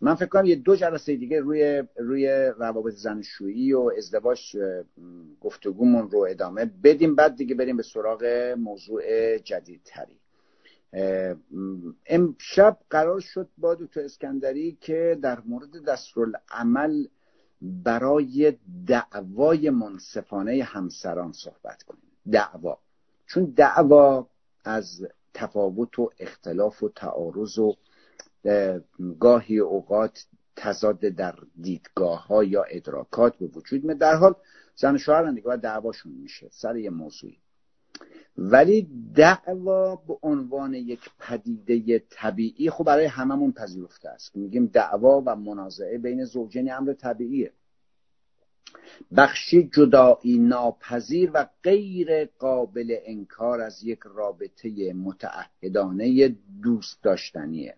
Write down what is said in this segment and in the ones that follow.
من فکر کنم یه دو جلسه دیگه روی روی روابط زنشویی و ازدواج گفتگومون رو ادامه بدیم. بعد دیگه بریم به سراغ موضوع جدیدتری. امشب قرار شد با دکتر اسکندری که در مورد دستورالعمل برای دعوای منصفانه همسران صحبت کنیم. دعوا. چون دعوا از تفاوت و اختلاف و تعارض و گاهی اوقات تضاد در دیدگاه ها یا ادراکات به وجود می در حال زن و شوهرن دیگه باید دعواشون میشه سر یه موضوعی. ولی دعوا به عنوان یک پدیده طبیعی خب برای هممون پذیرفته است. میگیم دعوا و منازعه بین زوجین امر طبیعیه. بخشی جدایی ناپذیر و غیر قابل انکار از یک رابطه متعهدانه دوست داشتنیه.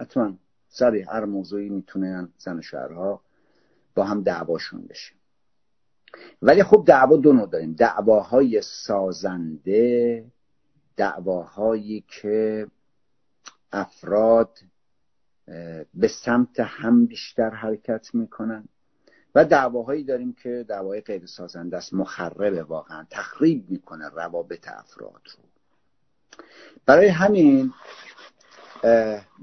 حتما سر هر موضوعی می‌تونن زن و شوهرها با هم دعواشون بشه ولی خب دعوا دو نوع داریم. دعواهای سازنده دعواهایی که افراد به سمت هم بیشتر حرکت می‌کنن. و دعواهایی داریم که دعوای غیر سازنده است مخرب واقعا تخریب می‌کنه روابط افراد رو. برای همین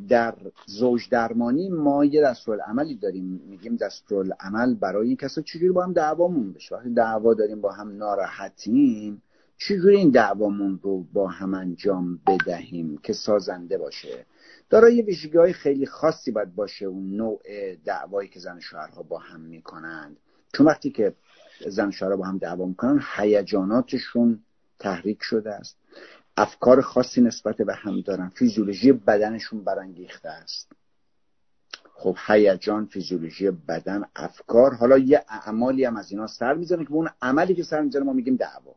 در زوج درمانی ما یه دستورالعملی داریم. میگیم دستورالعمل برای این کسا. چجوری با هم دعوامون بشه؟ وقتی دعوا داریم با هم ناراحتیم چجوری این دعوامون رو با هم انجام بدهیم که سازنده باشه؟ دارای ویژگی های خیلی خاصی باید باشه اون نوع دعوایی که زن شوهرها با هم می‌کنند. چون وقتی که زن شوهرها با هم دعوا می‌کنن هیجاناتشون تحریک شده است. افکار خاصی نسبت به هم دارن. فیزیولوژی بدنشون برانگیخته است. خب هیجان فیزیولوژی بدن افکار. حالا یه اعمالی هم از اینا سر می‌زنه که اون عملی که سر می‌زنه ما میگیم دعوا.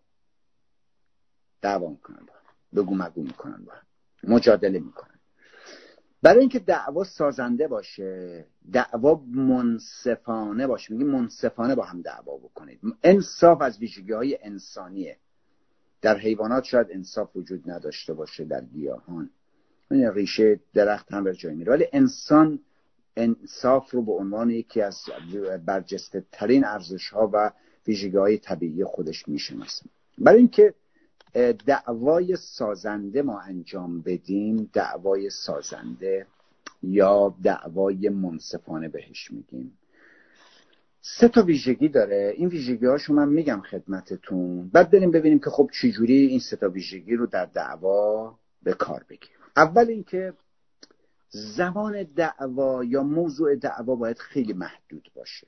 دعوا می‌کنن با بگو مگو می‌کنن با مجادله می‌کنن. برای اینکه دعوا سازنده باشه دعوا منصفانه باشه. میگیم منصفانه با هم دعوا بکنید. انصاف از ویژگی های انسانیه. در حیوانات شاید انصاف وجود نداشته باشه در گیاهان. ریشه درخت هم به جای میره. ولی انسان انصاف رو به عنوان یکی از برجسته ترین ارزش ها و ویژگی های طبیعی خودش می‌شناسه. برای اینکه دعوای سازنده ما انجام بدیم دعوای سازنده یا دعوای منصفانه بهش میگیم. سه تا ویژگی داره. این ویژگی هاشو من میگم خدمتتون. بعد بریم ببینیم که خب چجوری این سه تا ویژگی رو در دعوا به کار بگیریم. اول اینکه زمان دعوا یا موضوع دعوا باید خیلی محدود باشه.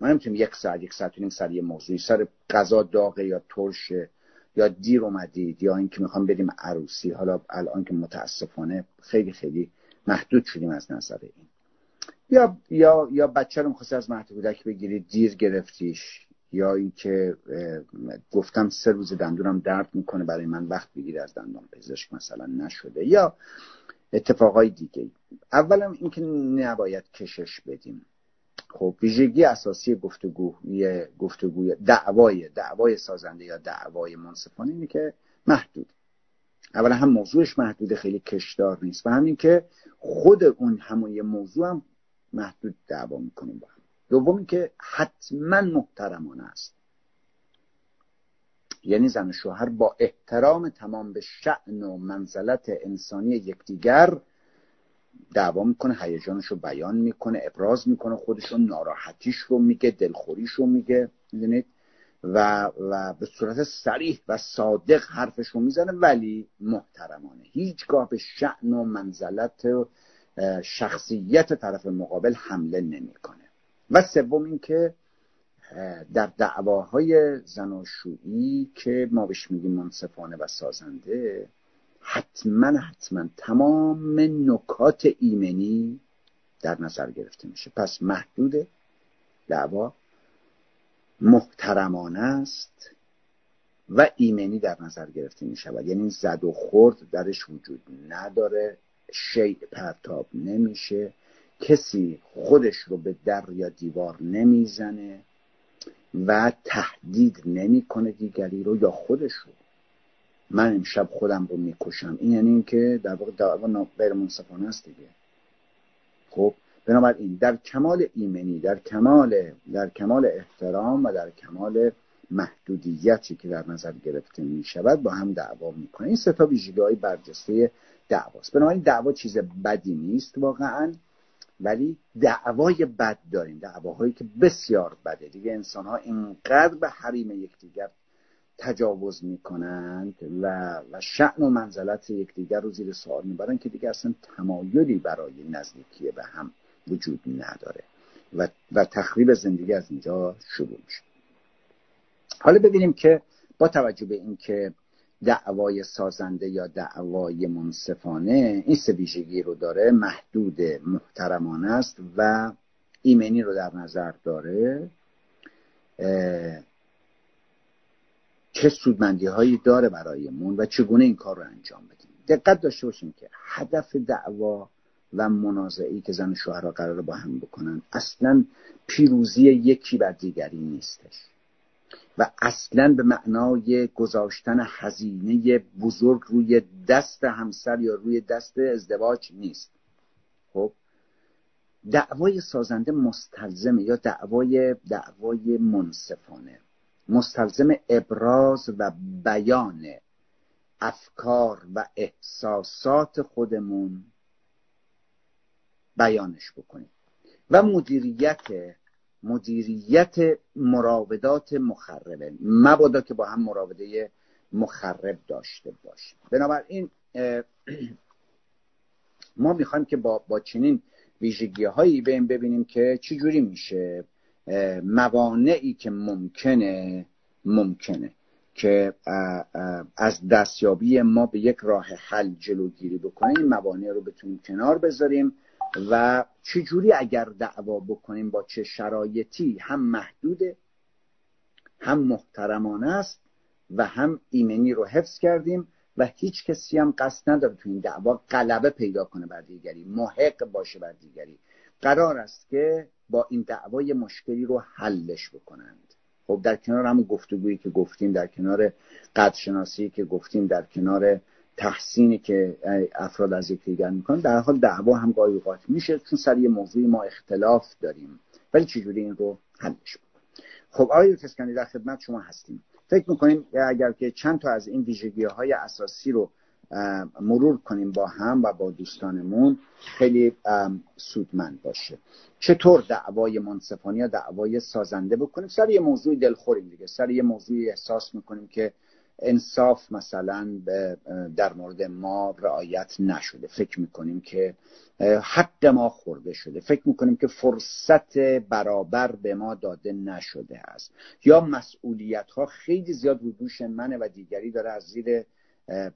ما نمی‌تونیم یک ساعت یک ساعت و نیم سر یه موضوعی سر غذا داغه یا ترشه یا دیر اومدید یا اینکه می‌خوام بریم عروسی. حالا الان که متاسفانه خیلی خیلی محدود شدیم از نظر این. یا یا یا بچه رو می‌خواستی از مهد کودک بگیری دیر گرفتیش یا اینکه گفتم سه روز دندونم درد می‌کنه برای من وقت بگیری از دندان پزشک مثلا نشده یا اتفاقای دیگه اولا اینکه نباید کشش بدیم. خب ویژگی اساسی گفتگوی گفتگوی دعوای دعوای سازنده یا دعوای منصفانه اینه که محدود. اولا هم موضوعش محدود خیلی کشدار نیست. و همین که خود اون همون یه موضوع هم محدود دعوا می‌کنیم با هم. دوم که حتما محترمانه است. یعنی زن و شوهر با احترام تمام به شعن و منزلت انسانی یکدیگر دعوا می‌کنه هیجانش رو بیان می‌کنه ابراز می‌کنه خودش رو ناراحتیش رو میگه دلخوریش رو میگه می‌دونید؟ و, و به صورت سریح و صادق حرفش رو می‌زنه ولی محترمانه. هیچگاه به شعن و منزلت شخصیت طرف مقابل حمله نمی‌کنه. و سوم اینکه در دعواهای زناشویی که ما بهش میگیم منصفانه و سازنده حتما حتما تمام نکات ایمنی در نظر گرفته میشه. پس محدود دعوا محترمانه است و ایمنی در نظر گرفته می شود یعنی زد و خورد درش وجود نداره. شیء پرتاب نمیشه. کسی خودش رو به در یا دیوار نمی‌زنه و تهدید نمی‌کنه دیگری رو یا خودش رو. من امشب خودم رو می‌کشم. این یعنی اینکه در واقع دعوا غیر منصفانه است دیگه. خب بنابراین در کمال ایمنی در کمال در کمال احترام و در کمال محدودیتی که در نظر گرفته می شود با هم دعوا می‌کنه این سه تا ویژگی های برجسته دعواست. بنابراین دعوا چیز بدی نیست واقعا ولی دعوای بد داریم. دعواهایی که بسیار بده. دیگه انسان ها اینقدر به حریم یکدیگر تجاوز می‌کنند و و شعن و منزلت یکدیگر رو زیر سوال می‌برن که دیگه اصلا تمایلی برای نزدیکی به هم وجود نداره و, و تخریب زندگی از اینجا شروع میشه. حالا ببینیم که با توجه به اینکه دعوای سازنده یا دعوای منصفانه این سه ویژگی رو داره محدود محترمانه است و ایمنی رو در نظر داره. چه سودمندی هایی داره برایمون و چگونه این کار رو انجام بدیم. دقت داشته باشیم که هدف دعوا و منازعی که زن و شوهر قرار با هم بکنن اصلا پیروزی یکی بر دیگری نیستش. و اصلا به معنای گذاشتن هزینه بزرگ روی دست همسر یا روی دست ازدواج نیست. خب دعوای سازنده مستلزمه یا دعوای دعوای منصفانه؟ مستلزم ابراز و بیان افکار و احساسات خودمون بیانش بکنیم. و مدیریت مدیریت مراودات مخربه. مبادا که با هم مراوده مخرب داشته باشیم. بنابراین ما می‌خوایم که با, با چنین ویژگی هایی به ببینیم که چجوری میشه موانعی که ممکنه ممکنه که از دستیابی ما به یک راه حل جلوگیری بکنیم این موانع رو بتونیم کنار بذاریم. و چجوری اگر دعوا بکنیم با چه شرایطی هم محدوده هم محترمانه است و هم ایمنی رو حفظ کردیم و هیچ کسی هم قصد نداره تو این دعوا غلبه پیدا کنه بر دیگری محق باشه بر دیگری. قرار است که با این دعوای مشکلی رو حلش بکنند. خب در کنار همون گفتگویی که گفتیم در کنار قدرشناسی که گفتیم در کنار تحسینی که افراد از یکدیگر می‌کنن در حال دعوا هم گاهی اوقات میشه چون سر یه موضوعی ما اختلاف داریم. ولی چجوری این رو حلش بکنیم؟ خب آقای کسکندی در خدمت شما هستیم. فکر می‌کنیم اگر که چند تا از این ویژگی های اساسی رو مرور کنیم با هم و با دوستانمون خیلی سودمند باشه. چطور دعوای منصفانه یا دعوای سازنده بکنیم؟ سر یه موضوع دلخوریم دیگه. سر یه موضوعی احساس می‌کنیم که انصاف مثلا در مورد ما رعایت نشده. فکر می‌کنیم که حق ما خورده شده. فکر می‌کنیم که فرصت برابر به ما داده نشده است. یا مسئولیت ها خیلی زیاد رو دوش منه و دیگری داره از زیر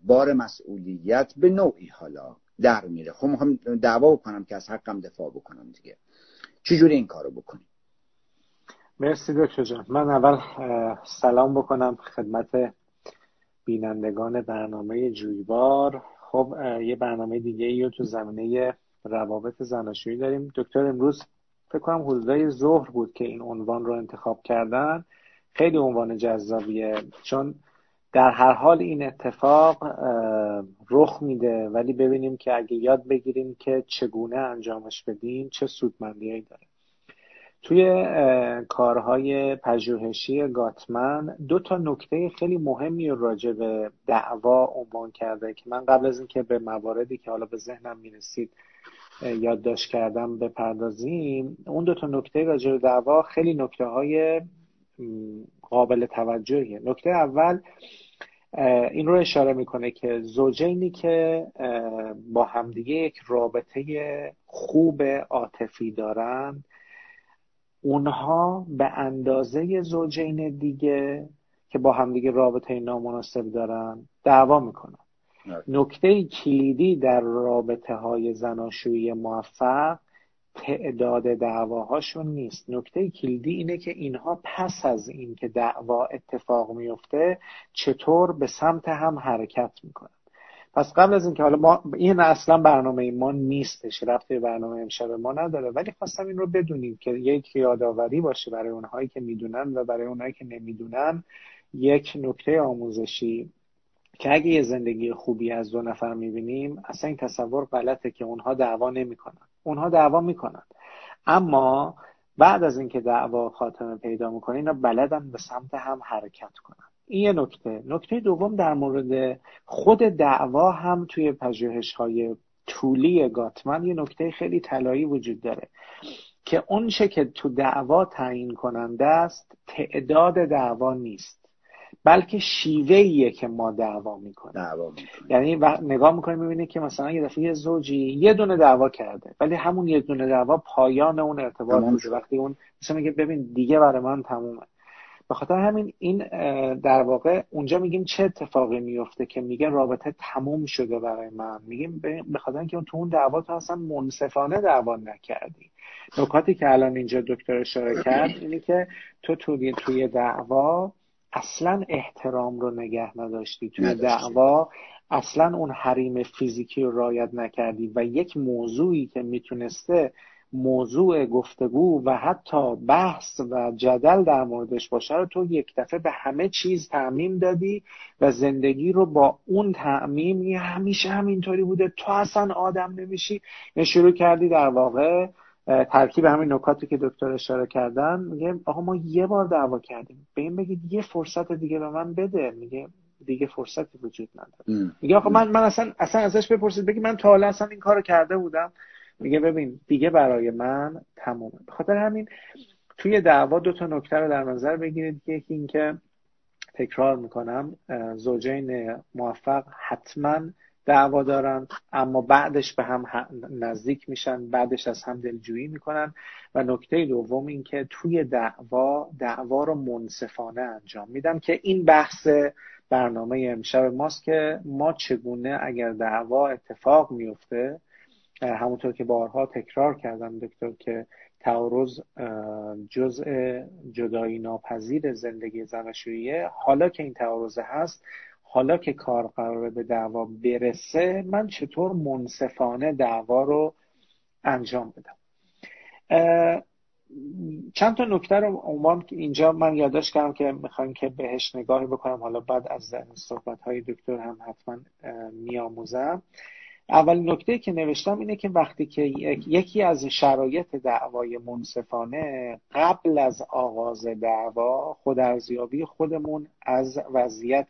بار مسئولیت به نوعی حالا در میره. خب می‌خوام دعوا بکنم که از حقم دفاع بکنم دیگه. چجوری این کارو بکنیم؟ مرسی دکتر جان. من اول سلام بکنم خدمت بینندگان برنامه جویبار. خب یه برنامه دیگه ای رو تو زمینه روابط زناشویی داریم. دکتر امروز فکر کنم حدودای ظهر بود که این عنوان رو انتخاب کردن. خیلی عنوان جذابیه چون در هر حال این اتفاق رخ میده. ولی ببینیم که اگه یاد بگیریم که چگونه انجامش بدیم چه سودمندیهایی داره. توی کارهای پژوهشی گاتمن دو تا نکته خیلی مهمی راجع به دعوا عنوان کرده که من قبل از اینکه به مواردی که حالا به ذهنم می‌رسید یادداشت کردم بپردازیم. اون دو تا نکته راجع به دعوا خیلی نکته های قابل توجهیه. نکته اول این رو اشاره می‌کنه که زوجینی که با همدیگه یک رابطه خوب عاطفی دارن اونها به اندازه زوجین دیگه که با همدیگه رابطه نامناسب دارن دعوا می‌کنن. نکته کلیدی در رابطه های زناشویی موفق تعداد دعواهاشون نیست. نکته کلیدی اینه که اینها پس از اینکه دعوا اتفاق میفته چطور به سمت هم حرکت می‌کنن. پس قبل از اینکه حالا ما این اصلا برنامه ما نیستش رفته برنامه امشب ما نداره. ولی خواستم این رو بدونیم که یک یادآوری باشه برای اونهایی که می‌دونن و برای اونهایی که نمی‌دونن. یک نکته آموزشی که اگه یه زندگی خوبی از دو نفر می‌بینیم اصلا این تصور غلطه که اونها دعوا نمی‌کنن. اونها دعوا می‌کنن. اما بعد از اینکه دعوا خاتمه پیدا می‌کنه اینا بلدن به سمت هم حرکت کنن. این یه نکته. نکته دوم در مورد خود دعوا هم توی پژوهش های طولی گاتمن یه نکته خیلی طلایی وجود داره که اونچه که تو دعوا تعیین کننده است تعداد دعوا نیست بلکه شیوه ایه که ما دعوا می‌کنیم. دعوا یعنی. نگاه می‌کنیم می‌بینید که مثلا یه دفعه یه زوجی یه دونه دعوا کرده ولی همون یه دونه دعوا پایان اون ارتباط بوده. وقتی اون مثلا میگه ببین دیگه برای من تمومه. به خاطر همین این در واقع اونجا میگیم چه اتفاقی میفته که میگه رابطه تموم شده برای من. میگیم به خاطر اینکه تو اون دعوا تو اصلا منصفانه دعوا نکردی. نکاتی که الان اینجا دکتر اشاره کرد اینه که تو توی توی دعوا اصلا احترام رو نگه نداشتی. توی دعوا اصلا اون حریم فیزیکی رو رایت نکردی و یک موضوعی که می‌تونسته موضوع گفتگو و حتی بحث و جدل در موردش باشه رو تو یک دفعه به همه چیز تعمیم دادی و زندگی رو با اون تعمیم همیشه همینطوری بوده. تو اصلا آدم نمیشی. شروع کردی در واقع ترکیب همین نکاتی که دکتر اشاره کردن. میگه آقا ما یه بار دعوا کردیم. به این بگید یه فرصت دیگه به من بده. میگه دیگه فرصتی وجود نداره. میگه آقا من من اصلا اصلا ازش بپرسید. بگی من تا حالا اصلا این کارو کرده بودم. میگه ببین دیگه برای من تمومه. خاطر همین توی دعوا دو تا نکته رو در نظر بگیرید. یکی اینکه تکرار می‌کنم زوجین موفق حتما دعوا دارن اما بعدش به هم نزدیک میشن بعدش از هم دلجویی می‌کنن. و نکته دوم این که توی دعوا دعوا رو منصفانه انجام میدم که این بحث برنامه امشب ماست که ما چگونه اگر دعوا اتفاق میفته همونطور که بارها تکرار کردم دکتر که تعارض جزء جدایی ناپذیر زندگی زناشوییه. حالا که این تعارض هست حالا که کار قراره به دعوا برسه من چطور منصفانه دعوا رو انجام بدم؟ چند تا نکته رو عنوان اینجا من یادداشت کردم که می‌خوایم که بهش نگاهی بکنم. حالا بعد از صحبت های دکتر هم حتما میآموزم. اول نکته که نوشتم اینه که وقتی که یکی از شرایط دعوای منصفانه قبل از آغاز دعوا خودارزیابی خودمون از وضعیت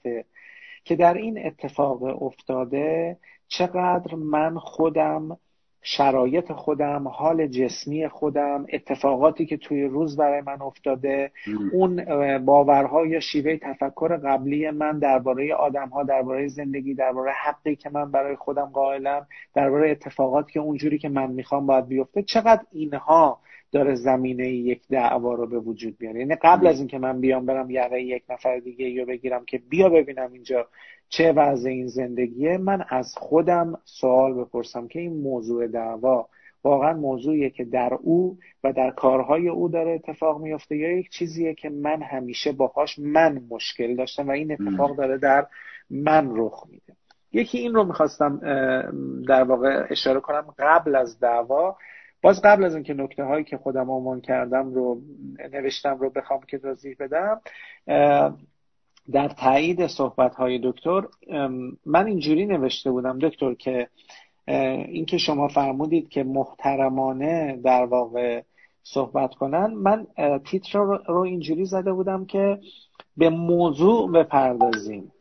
که در این اتفاق افتاده چقدر من خودم شرایط خودم حال جسمی خودم اتفاقاتی که توی روز برای من افتاده اون باورها یا شیوه تفکر قبلی من درباره آدمها درباره زندگی درباره حقی که من برای خودم قائلم درباره اتفاقاتی که اونجوری که من می‌خوام باید بیفته چقدر اینها داره زمینه یک دعوا رو به وجود بیاره یعنی قبل از اینکه من بیام برم یقه یک نفر دیگه یا بگیرم که بیا ببینم اینجا چه وضع این زندگیه من از خودم سوال بپرسم که این موضوع دعوا واقعا موضوعیه که در او و در کارهای او داره اتفاق میفته یا یک چیزیه که من همیشه باهاش من مشکل داشتم و این اتفاق داره در من رخ میده. یکی این رو می‌خواستم در واقع اشاره کنم. قبل از دعوا باز قبل از اینکه نکته هایی که خودم عنوان کردم رو نوشتم رو بخوام که توضیح بدم در تایید صحبت های دکتر من اینجوری نوشته بودم دکتر که اینکه شما فرمودید که محترمانه در واقع صحبت کنن من تیتر رو اینجوری زده بودم که به موضوع بپردازیم.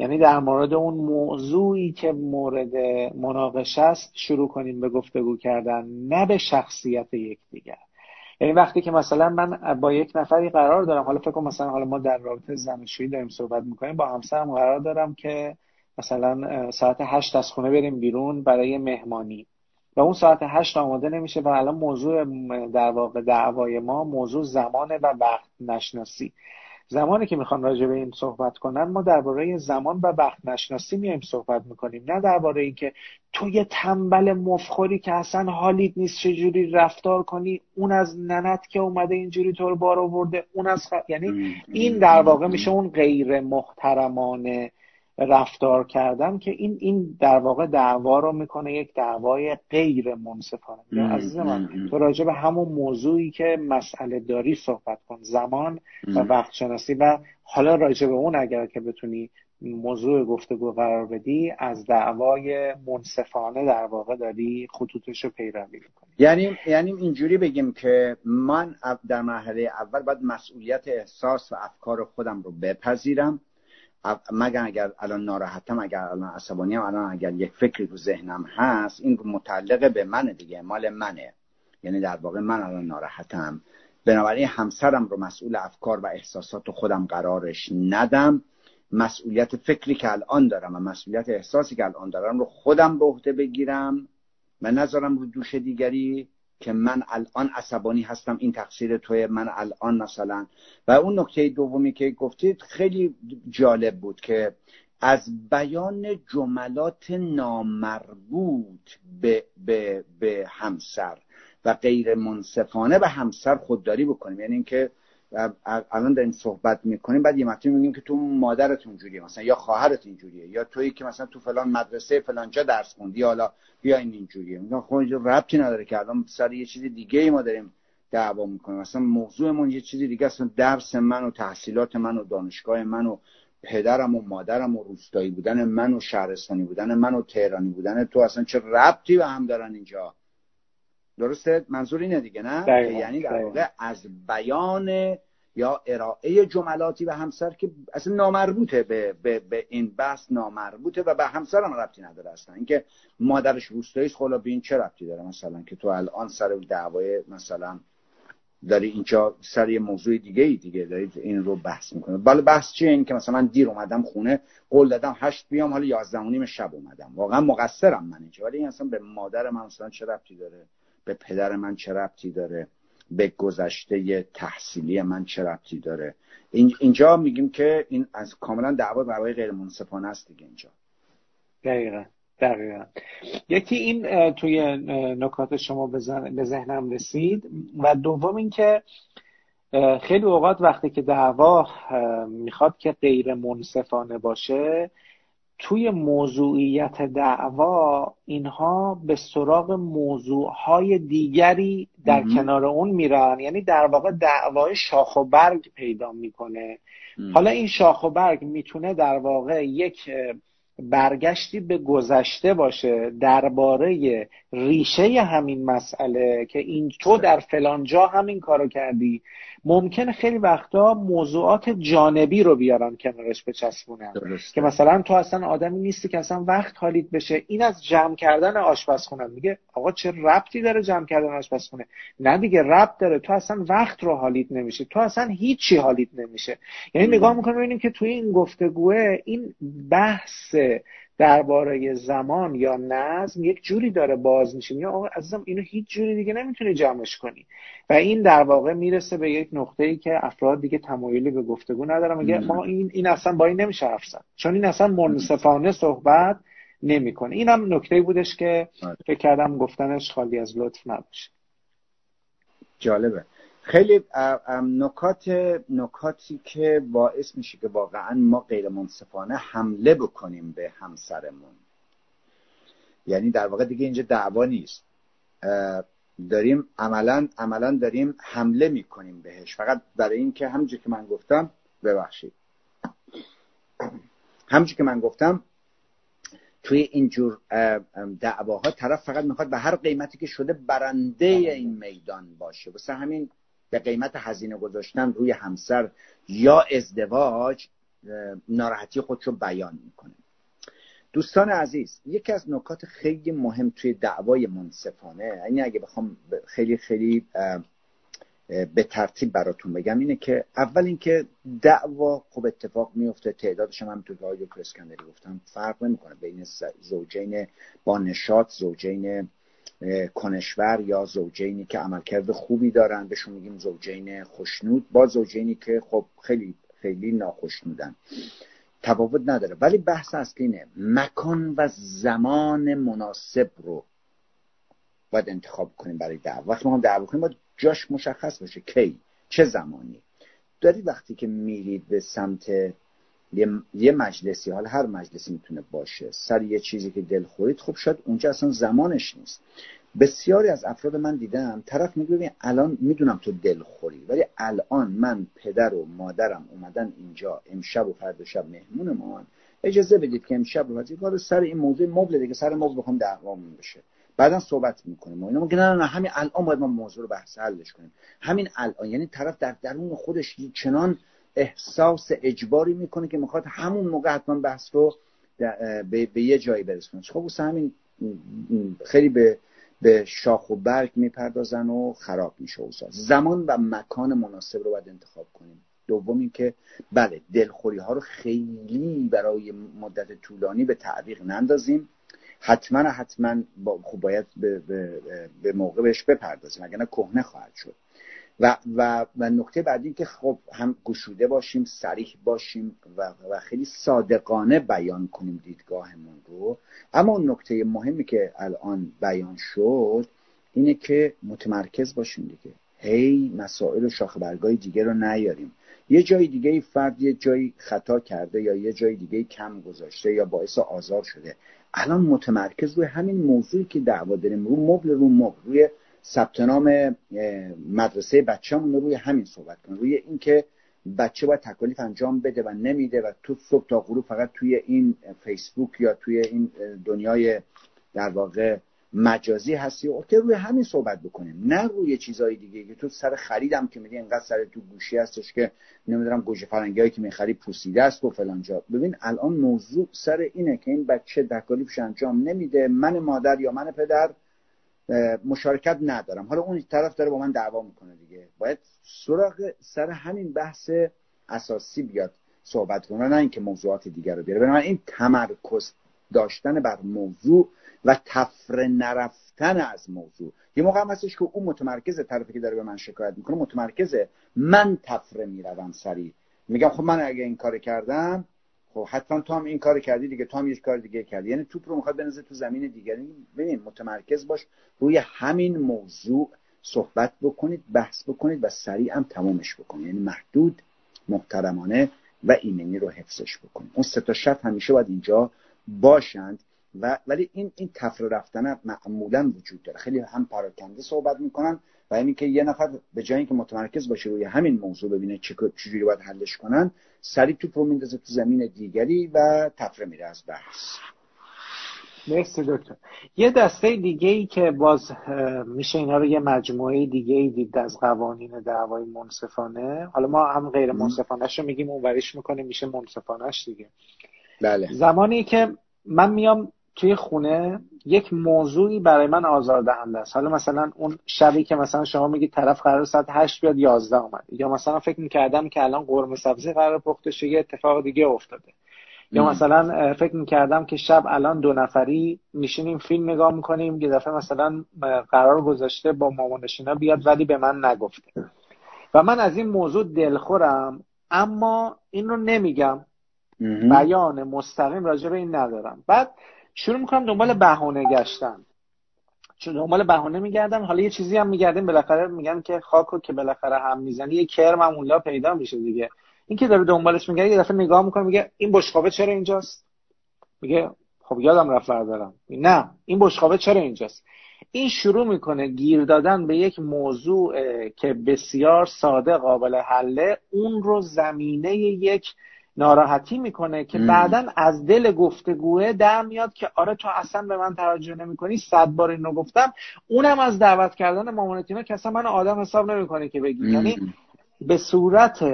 یعنی در مورد اون موضوعی که مورد مناقشه است شروع کنیم به گفتگو کردن نه به شخصیت یکدیگر یعنی وقتی که مثلا من با یک نفری قرار دارم حالا فکر مثلا حالا ما در رابطه زناشویی داریم صحبت می‌کنیم با همسرم قرار دارم که مثلا ساعت هشت از خونه بریم بیرون برای مهمانی. و اون ساعت هشت آماده نمیشه و الان موضوع در واقع دعوای ما موضوع زمانه و وقت نشناسی. زمانی که می‌خوان راجع به این صحبت کنن ما درباره زمان و وقت نشناسی میایم صحبت می‌کنیم. نه درباره اینکه تو یه تنبل مفخوری که اصلا حالیت نیست چجوری رفتار کنی اون از ننت که اومده اینجوری تو رو بار آورده اون از خ... یعنی این در واقع میشه اون غیر محترمانه رفتار کردن که این این در واقع دعوا رو می‌کنه یک دعوای غیر منصفانه. عزیز من تو راجع به همون موضوعی که مسئله داری صحبت کن زمان و وقت شناسی. و حالا راجع به اون اگر که بتونی موضوع گفتگو قرار بدی از دعوای منصفانه در واقع داری خطوطش رو پیروی می‌کنی. یعنی یعنی اینجوری بگیم که من در مرحله اول باید مسئولیت احساس و افکار خودم رو بپذیرم. مگر اگر الان ناراحتم اگر الان عصبانی الان اگر یک فکری رو ذهنم هست این متعلق به منه دیگه مال منه. یعنی در واقع من الان ناراحتم. بنابراین همسرم رو مسئول افکار و احساسات خودم قرارش ندم. مسئولیت فکری که الان دارم و مسئولیت احساسی که الان دارم رو خودم به عهده بگیرم و نذارم رو دوش دیگری. که من الان عصبانی هستم این تقصیر توی من الان مثلا. و اون نکته دومی که گفتید خیلی جالب بود که از بیان جملات نامربوط به, به, به همسر و غیر منصفانه به همسر خودداری بکنیم. یعنی اینکه الان داریم صحبت می‌کنیم بعد یه مطلبی میگیم که تو مادرت اونجوریه مثلا یا خواهرت اینجوریه یا تویی که مثلا تو فلان مدرسه فلان جا درس خوندی حالا بیا این اینجوریه. میگم خب ربطی نداره که الان سر یه چیز دیگه ای ما داریم دعوا می‌کنیم. مثلا موضوعمون یه چیزی دیگه اصلا درس من و تحصیلات من و دانشگاه من و پدرم و مادرم و روستایی بودن من و شهرستانی بودن من و تهرانی بودن تو اصلا چه ربطی به هم دارن اینجا؟ درسته؟ منظور اینه دیگه نه؟ یعنی در واقع از بیان یا ارائه جملاتی به همسر که اصلا نامربوطه به, به, به این بحث نامربوطه و به همسر هم ربطی نداره اصلا. اینکه مادرش روستایی خلا به این چه ربطی داره؟ مثلا که تو الان سر دعوای مثلا داری اینجا سر یه موضوع دیگه ای دیگه دارید این رو بحث می‌کنه بالا بحث چیه؟ این که مثلا من دیر اومدم خونه قول دادم هشت بیام حالا یازده و نیم شب اومدم. واقعا مقصرم من اینجا. ولی این اصلا به مادر من مثلا چه ربطی داره؟ به پدر من چه ربطی داره؟ به گذشته تحصیلی من چه ربطی داره؟ اینجا میگیم که این از کاملا دعوا دعوای غیر منصفانه است دیگه اینجا. دقیقا. دقیقا. یکی این توی نکات شما به ذهنم رسید و دوم اینکه خیلی اوقات وقتی که دعوا می‌خواد که غیر منصفانه باشه توی موضوعیت دعوا اینها به سراغ موضوعهای دیگری در کنار اون میرن. یعنی در واقع دعوای شاخ و برگ پیدا می‌کنه. حالا این شاخ و برگ می‌تونه در واقع یک برگشتی به گذشته باشه درباره ریشه همین مسئله که این تو در فلان جا همین کارو کردی. ممکنه خیلی وقتا موضوعات جانبی رو بیارن کنارش بچسبونن که مثلا تو اصلا آدمی نیستی که اصلا وقت حالیت بشه. این از جمع کردن آشپزخونه میگه آقا چه ربطی داره جمع کردن آشپزخونه؟ نه دیگه ربط داره. تو اصلا وقت رو حالیت نمیشه. تو اصلا هیچی حالیت نمیشه. یعنی نگاه می‌کنیم ببینیم که توی این گفتگوه این بحث درباره زمان یا نظم یک جوری داره باز میشه. یا آقا عزیزم اینو هیچ جوری دیگه نمی‌تونی جمعش کنی. و این در واقع می‌رسه به یک نقطه ای که افراد دیگه تمایلی به گفتگو ندارن. میگه ما این این اصلا با این نمیشه حرف چون این اصلا منصفانه صحبت نمی‌کنه. اینم نکته بودش که آره. فکر کردم گفتنش خالی از لطف نباشه. جالبه. خیلی نکات نکاتی که باعث میشه که واقعا ما غیر منصفانه حمله بکنیم به همسرمون. یعنی در واقع دیگه اینجا دعوا نیست. داریم عملا عملا داریم حمله می‌کنیم بهش. فقط برای اینکه همونجور که من گفتم ببخشید. همونجور که من گفتم توی اینجور دعواها طرف فقط می‌خواد به هر قیمتی که شده برنده. این میدان باشه. واسه همین به قیمت هزینه گذاشتن روی همسر یا ازدواج ناراحتی خودش رو بیان می‌کنه. دوستان عزیز یکی از نکات خیلی مهم توی دعوای منصفانه یعنی اگه بخوام خیلی خیلی به ترتیب براتون بگم اینه که اول اینکه دعوا خب اتفاق میفته تعدادش هم که آقای اسکندری گفتم فرق نمی‌کنه بین زوجین با نشاط زوجین کنشور یا زوجینی که عملکرد خوبی دارن. بهشون میگیم زوجین خوشنود. با زوجینی که خب خیلی خیلی ناخشنودن. تفاوت نداره. ولی بحث اصلی اینه. مکان و زمان مناسب رو باید انتخاب کنیم برای دعوا. وقتی ما دعوا کنیم باید جاش مشخص باشه. کی؟ چه زمانی؟ داری وقتی که میرید به سمت یه, مجلسی حال هر مجلسی می‌تونه باشه سر یه چیزی که دل خورید خب شاید اونجا اصلا زمانش نیست. بسیاری از افراد من دیدم طرف میگه ببین الان می‌دونم تو دل خوری ولی الان من پدر و مادرم اومدن اینجا امشب و فردا شب مهمون ما. اجازه بدید که امشب رو سر این موضوع مبل دیگه سر مبل بخوام دعوامون بشه. بعدا صحبت می‌کنیم. اینا میگن نه نه همین الان باید ما موضوع رو بحث حلش کنیم. همین الان یعنی طرف در درون خودش چنان احساس اجباری می‌کنه که می‌خواد همون موقع حتما بحث رو به, به یه جایی برسونه. خب همین خیلی به به شاخ و برگ می‌پردازن و خراب میشه زمان و مکان مناسب رو باید انتخاب کنیم. دوم اینکه بله دلخوری ها رو خیلی برای مدت طولانی به تعویق نندازیم. حتما حتما با خوب باید به, به, به موقع بهش بپردازیم اگر نه کهنه خواهد شد. و, و, و نکته بعدی که خب هم گشوده باشیم سریح باشیم و, و خیلی صادقانه بیان کنیم دیدگاهمون رو. اما اون نکته مهمی که الان بیان شد اینه که متمرکز باشیم دیگه. هی مسائل و شاخ برگای دیگه رو نیاریم. یه جای دیگه فرد یه جایی خطا کرده یا یه جای دیگه کم گذاشته یا باعث آزار شده. الان متمرکز روی همین موضوعی که دعوا داریم رو مبل رو مبل روی ثبت نام مدرسه بچه‌مون روی همین صحبت کنیم. روی اینکه بچه باید تکالیف انجام بده و نمیده و تو صبح تا غروب فقط توی این فیسبوک یا توی این دنیای در واقع مجازی هستی. و که روی همین صحبت بکنیم. نه روی چیزهای دیگه که تو سر خریدم که میگه اینقدر سر تو گوشی هستش که نمی‌دونم گوجه فرنگی که می‌خری پوسیده است و فلان جا. ببین الان موضوع سر اینه که این بچه تکالیفش انجام نمیده. من مادر یا من پدر مشارکت ندارم. حالا اون طرف داره با من دعوا می‌کنه دیگه. باید سراغ سر همین بحث اساسی بیاد صحبت کنه نه اینکه موضوعات دیگر رو بیاره. من این تمرکز داشتن بر موضوع و تفره نرفتن از موضوع. یه موقع هستش که اون متمرکز طرفی که داره به من شکایت می‌کنه متمرکزه من تفره می‌روم سریع. میگم خب من اگه این کار کردم خب حتما تو هم این کار کردی دیگه تو هم یک کار دیگه کردی. یعنی توپ رو می‌خواد بنزه تو زمین دیگری ببین متمرکز باش روی همین موضوع صحبت بکنید بحث بکنید و سریع هم تمامش بکنید. یعنی محدود محترمانه و ایمنی رو حفظش بکنید. اون سه تا شرط همیشه باید اینجا باشند و ولی این این تفره رفتن معمولا وجود داره. خیلی هم پراکنده صحبت می‌کنن. و اینکه که یه نفر به جای اینکه متمرکز باشه روی همین موضوع ببینه چجوری باید حلش کنن سریع توپ رو میندازه تو زمین دیگری و تفره میره از بحث. مرسی دکتر. یه دسته دیگه ای که باز میشه اینا رو یه مجموعه دیگه ای دید از قوانین دعوای منصفانه. حالا ما هم غیر منصفانش رو میگیم اونوریش می‌کنیم میشه منصفانش دیگه. بله. زمانی که من میام توی خونه یک موضوعی برای من آزاردهنده است. حالا مثلا اون شبی که مثلا شما میگید طرف قرار ساعت 8 بیاد 11 اومد. یا مثلا فکر می‌کردم که الان قرمه سبزی قرار پخته شه یه اتفاق دیگه افتاده. یا مثلا فکر می‌کردم که شب الان دو نفری میشینیم فیلم نگاه می‌کنیم یه دفعه مثلا قرار گذاشته با مامانشینا بیاد ولی به من نگفته. و من از این موضوع دلخورم اما این رو نمیگم. بیان مستقیم راجع به این ندارم. بعد شروع می‌کنم دنبال بهونه گشتن. چون دنبال بهونه میگردم حالا یه چیزی هم میگردیم بالاخره میگن که خاکو که بالاخره هم می‌زنی یه کرم هم اونلا پیدا میشه دیگه. این که داره دنبالش میگه یه دفعه نگاه می‌کنه میگه این بشقابه چرا اینجاست؟ میگه خب یادم رفت بردارم. نه این بشقابه چرا اینجاست؟ این شروع می‌کنه گیر دادن به یک موضوع که بسیار ساده قابل حله. اون رو زمینه یک ناراحتی می‌کنه که بعدا از دل گفتگوه در میاد که آره تو اصلا به من توجه نمی‌کنی صد بار اینو گفتم. اونم از دعوت کردن مامانتینا که اصلا من آدم حساب نمی‌کنه که بگی. یعنی به صورت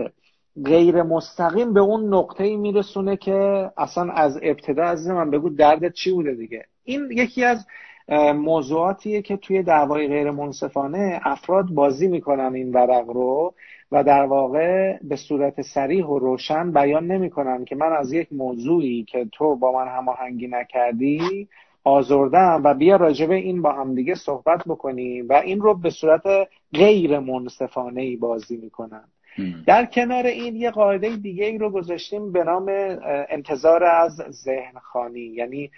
غیر مستقیم به اون نقطه ای میرسونه که اصلا از ابتدا از من بگو دردت چی بوده دیگه. این یکی از موضوعاتیه که توی دعوای غیر منصفانه افراد بازی می‌کنن این ورق رو. و در واقع به صورت سریح و روشن بیان نمی‌کنن که من از یک موضوعی که تو با من هماهنگی نکردی آزردم و بیا راجبه این با هم دیگه صحبت بکنیم و این رو به صورت غیر منصفانه ای بازی می‌کنن در کنار این یه قاعده دیگه ای رو گذاشتیم به نام انتظار از ذهن خانی یعنی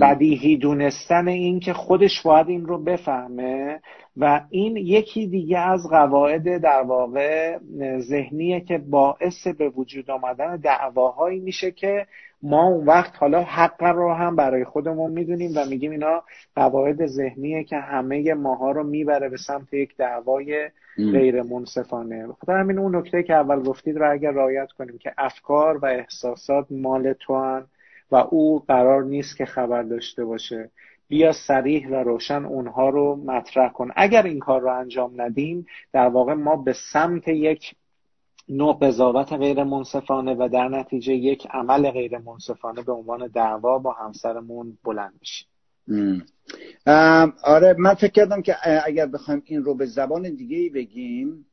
بدیهی دونستن این که خودش باید این رو بفهمه و این یکی دیگه از قواعد در واقع ذهنیه که باعث به وجود آمدن دعواهایی میشه که ما اون وقت حالا حق رو هم برای خودمون می‌دونیم و میگیم اینا قواعد ذهنیه که همه ماها رو می‌بره به سمت یک دعوای غیر منصفانه. خاطر همین اون نکته که اول گفتید رو اگر رعایت کنیم که افکار و احساسات مال تو هن و او قرار نیست که خبر داشته باشه. بیا سریح و روشن اونها رو مطرح کن. اگر این کار رو انجام ندیم در واقع ما به سمت یک نوع قضاوت غیر منصفانه و در نتیجه یک عمل غیر منصفانه به عنوان دعوا با همسرمون بلند میشیم آره من فکر کردم که اگر بخوایم این رو به زبان دیگه بگیم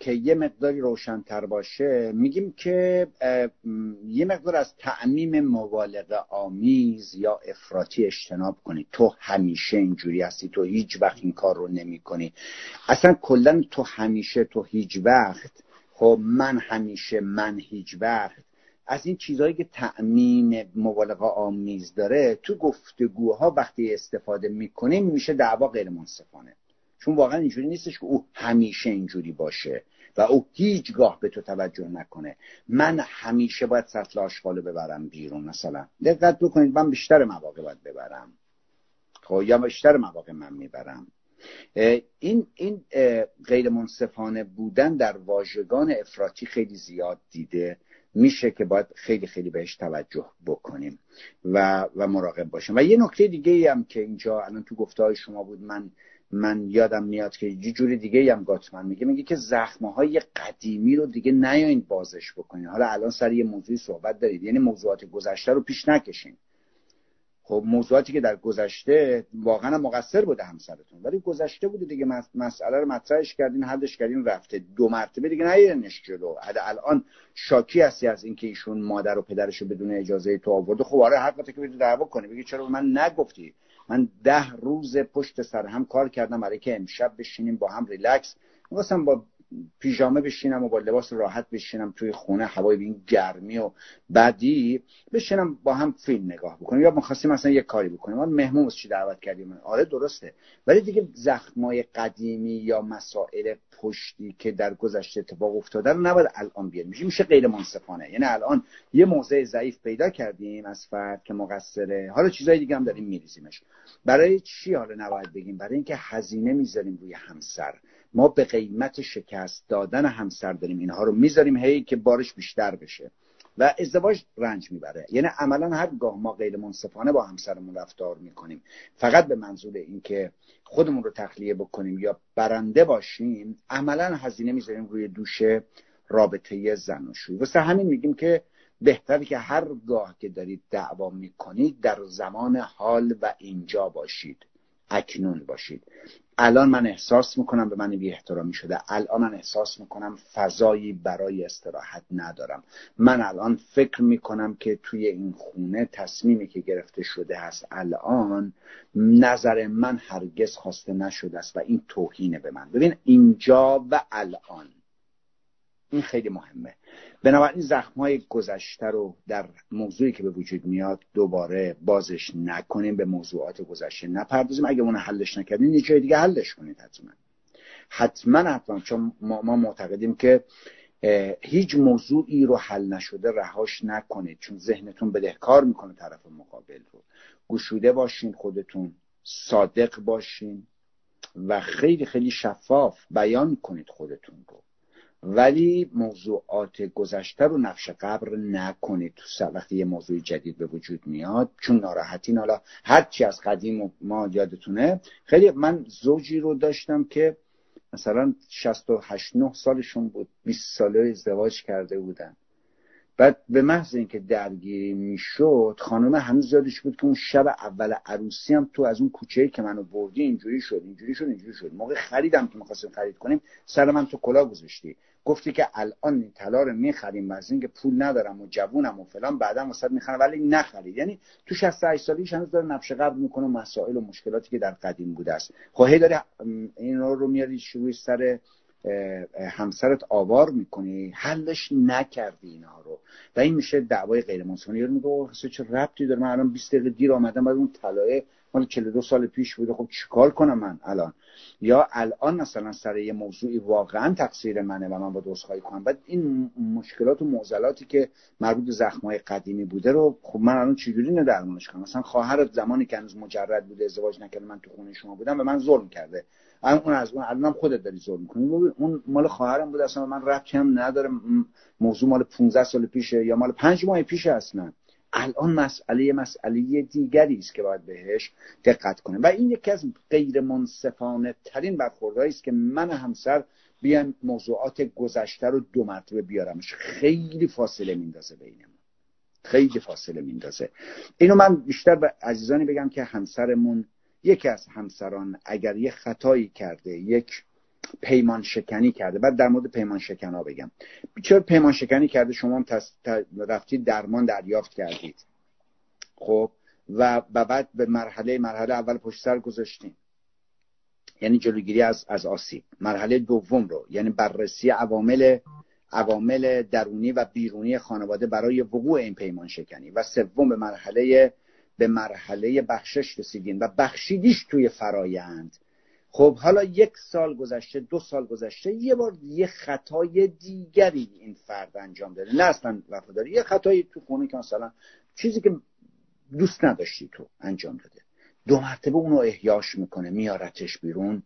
که یه مقداری روشنتر باشه میگیم که یه مقدار از تعمیم مبالغه آمیز یا افراطی اجتناب کنی. تو همیشه اینجوری هستی تو هیچ وقت این کار رو نمی کنی اصلا کلا تو همیشه تو هیچ وقت خب من همیشه من هیچ وقت از این چیزهایی که تعمیم مبالغه آمیز داره تو گفتگوها وقتی استفاده می‌کنیم میشه دعوا غیر منصفانه چون واقعا اینجوری نیستش که او همیشه اینجوری باشه و او هیچگاه به تو توجه نکنه. من همیشه باید سطل آشغالو ببرم بیرون مثلا. دقت بکنید من بیشتر مواقع باید ببرم. خب یا بیشتر مواقع من می‌برم. این این غیر منصفانه بودن در واژگان افراطی خیلی زیاد دیده میشه که باید خیلی خیلی بهش توجه بکنیم و و مراقب باشیم. و یه نکته دیگه ای هم که اینجا الان تو گفته شما بود من من یادم میاد که یه جوری دیگه هم گاتمن میگه میگه که زخمه های قدیمی رو دیگه نیاین بازش بکنین. حالا الان سر یه موضوعی صحبت دارید یعنی موضوعات گذشته رو پیش نکشین. خب موضوعاتی که در گذشته واقعا مقصر بوده همسرتون ولی گذشته بوده دیگه مسئله رو مطرحش کردین حلش کردین رفته. دو مرتبه دیگه نیرنش جلو. الان شاکی هستی از اینکه ایشون مادر و پدرش رو بدون اجازه تو آورده. خب آره حق که بده دعوا کنی. بگی چرا؟ من نگفتی. من ده روز پشت سر هم کار کردم برای که امشب بشینیم با هم ریلکس. می‌خواستم با پیژامه بشینم و با لباس راحت بشینم توی خونه هوای این گرمی و بعدی بشینم با هم فیلم نگاه بکنیم. یا می‌خواستیم مثلا یه کاری بکنیم. ما مهمون چی دعوت کردیم؟ آره درسته. ولی دیگه زخمای قدیمی یا مسائل پشتی که در گذشته اتفاق افتاده رو نباید الان بیاد میشه میشه غیر منصفانه. یعنی الان یه موضع ضعیف پیدا کردیم از فرد که مقصره. حالا چیزای دیگه هم داریم میریزیمش. برای چی حالا نباید بگیم؟ برای اینکه هزینه می‌ذاریم روی همسر. ما به قیمت شکست دادن همسر داریم اینها رو می‌ذاریم هی که بارش بیشتر بشه. و ازدواج رنج می‌بره. یعنی عملا هرگاه ما غیر منصفانه با همسرمون رفتار می‌کنیم. فقط به منظور اینکه خودمون رو تخلیه بکنیم یا برنده باشیم عملا هزینه می‌ذاریم روی دوش رابطه زن و شوی. واسه همین میگیم که بهتره که هرگاه که دارید دعوا می‌کنید در زمان حال و اینجا باشید. اکنون باشید. الان من احساس می‌کنم به من بی احترامی شده. الان من احساس می‌کنم فضایی برای استراحت ندارم. من الان فکر می‌کنم که توی این خونه تصمیمی که گرفته شده هست الان نظر من هرگز خواسته نشده است و این توهینه به من. ببین اینجا و الان. این خیلی مهمه. بنابراین زخم های گذشته رو در موضوعی که به وجود میاد دوباره بازش نکنیم به موضوعات گذشته نپردازیم. اگه اون حلش نکردین یه جای دیگه حلش کنید حتما. حتما حتما چون ما, ما معتقدیم که هیچ موضوعی رو حل نشده رهاش نکنید چون ذهنتون بدهکار می‌کنه طرف مقابل رو. گشوده باشین خودتون صادق باشین و خیلی خیلی شفاف بیان کنید خودتون رو. ولی موضوعات گذشته رو نقش قبر نکنید تو وقتی یه موضوع جدید به وجود میاد چون ناراحتین. حالا هرچی از قدیم ما یادتونه خیلی من زوجی رو داشتم که مثلا 68 9 سالشون بود 20 ساله ازدواج کرده بودن. بعد به محض اینکه درگیری می‌شد خانم هنوز یادش بود که اون شب اول عروسی هم تو از اون کوچه که منو بردی اینجوری شد اینجوری شد اینجوری شد. موقع خریدم که می‌خواستیم خرید کنیم سر من تو کلا گذاشتی. گفتی که الان این طلا رو می‌خریم از اینکه پول ندارم و جوونم و فلان بعدا واسه می‌خرم ولی نخرید. یعنی تو 68 سالگیش هنوز داره نقش قبل می‌کنه مسائل و مشکلاتی که در قدیم بوده است. خب هی داره این رو میاری شروع سر همسرت آوار می‌کنی؟ حلش نکردی اینها رو. و این میشه دعوای غیر منصفانه یارو میگه چه ربطی داره؟ من الان 20 دقیقه دیر آمدم بعد اون طلای مال 42 سال پیش بوده خب چیکار کنم من الان؟ یا الان مثلا سر یه موضوعی واقعا تقصیر منه و من با خواهی کنم بعد این مشکلات و معضلاتی که مربوط به زخمای قدیمی بوده رو خب من الان چجوری نه درمانش کنم؟ مثلا خواهرت زمانی که هنوز مجرد بوده ازدواج نکرده من تو خونه شما بودم به من ظلم کرده. اون از اون الانم خودت داری ظلم می‌کنی. اون مال خواهرم بود اصلا من ربطی هم نداره. موضوع مال 15 سال پیشه یا مال 5 ماه پیشه اصلا. الان مسئله مسئله دیگری است که باید بهش دقت کنه و این یکی از غیر منصفانه ترین برخوردهایی است که من همسر بیان موضوعات گذشته رو دو مرتبه بیارمش. خیلی فاصله میندازه بینمون. خیلی فاصله میندازه. اینو من بیشتر به عزیزانی بگم که همسرمون یکی از همسران اگر یه خطایی کرده یک پیمان شکنی کرده. بعد در مورد پیمان شکنا بگم. چرا پیمان شکنی کرده؟ شما هم رفتید درمان دریافت کردید. خب؟ و بعد به مرحله مرحله اول پشت سر گذاشتیم. یعنی جلوگیری از از آسیب. مرحله دوم رو. یعنی بررسی عوامل عوامل درونی و بیرونی خانواده برای وقوع این پیمان شکنی و سوم به مرحله به مرحله بخشش رسیدین و بخشیدیش توی فرایند. خب حالا یک سال گذشته دو سال گذشته یه بار یه خطای دیگری این فرد انجام داده. نه اصلا وفاداری یه خطایی تو خونه که مثلا چیزی که دوست نداشتی تو انجام داده. دو مرتبه اونو احیاش می‌کنه میارتش بیرون.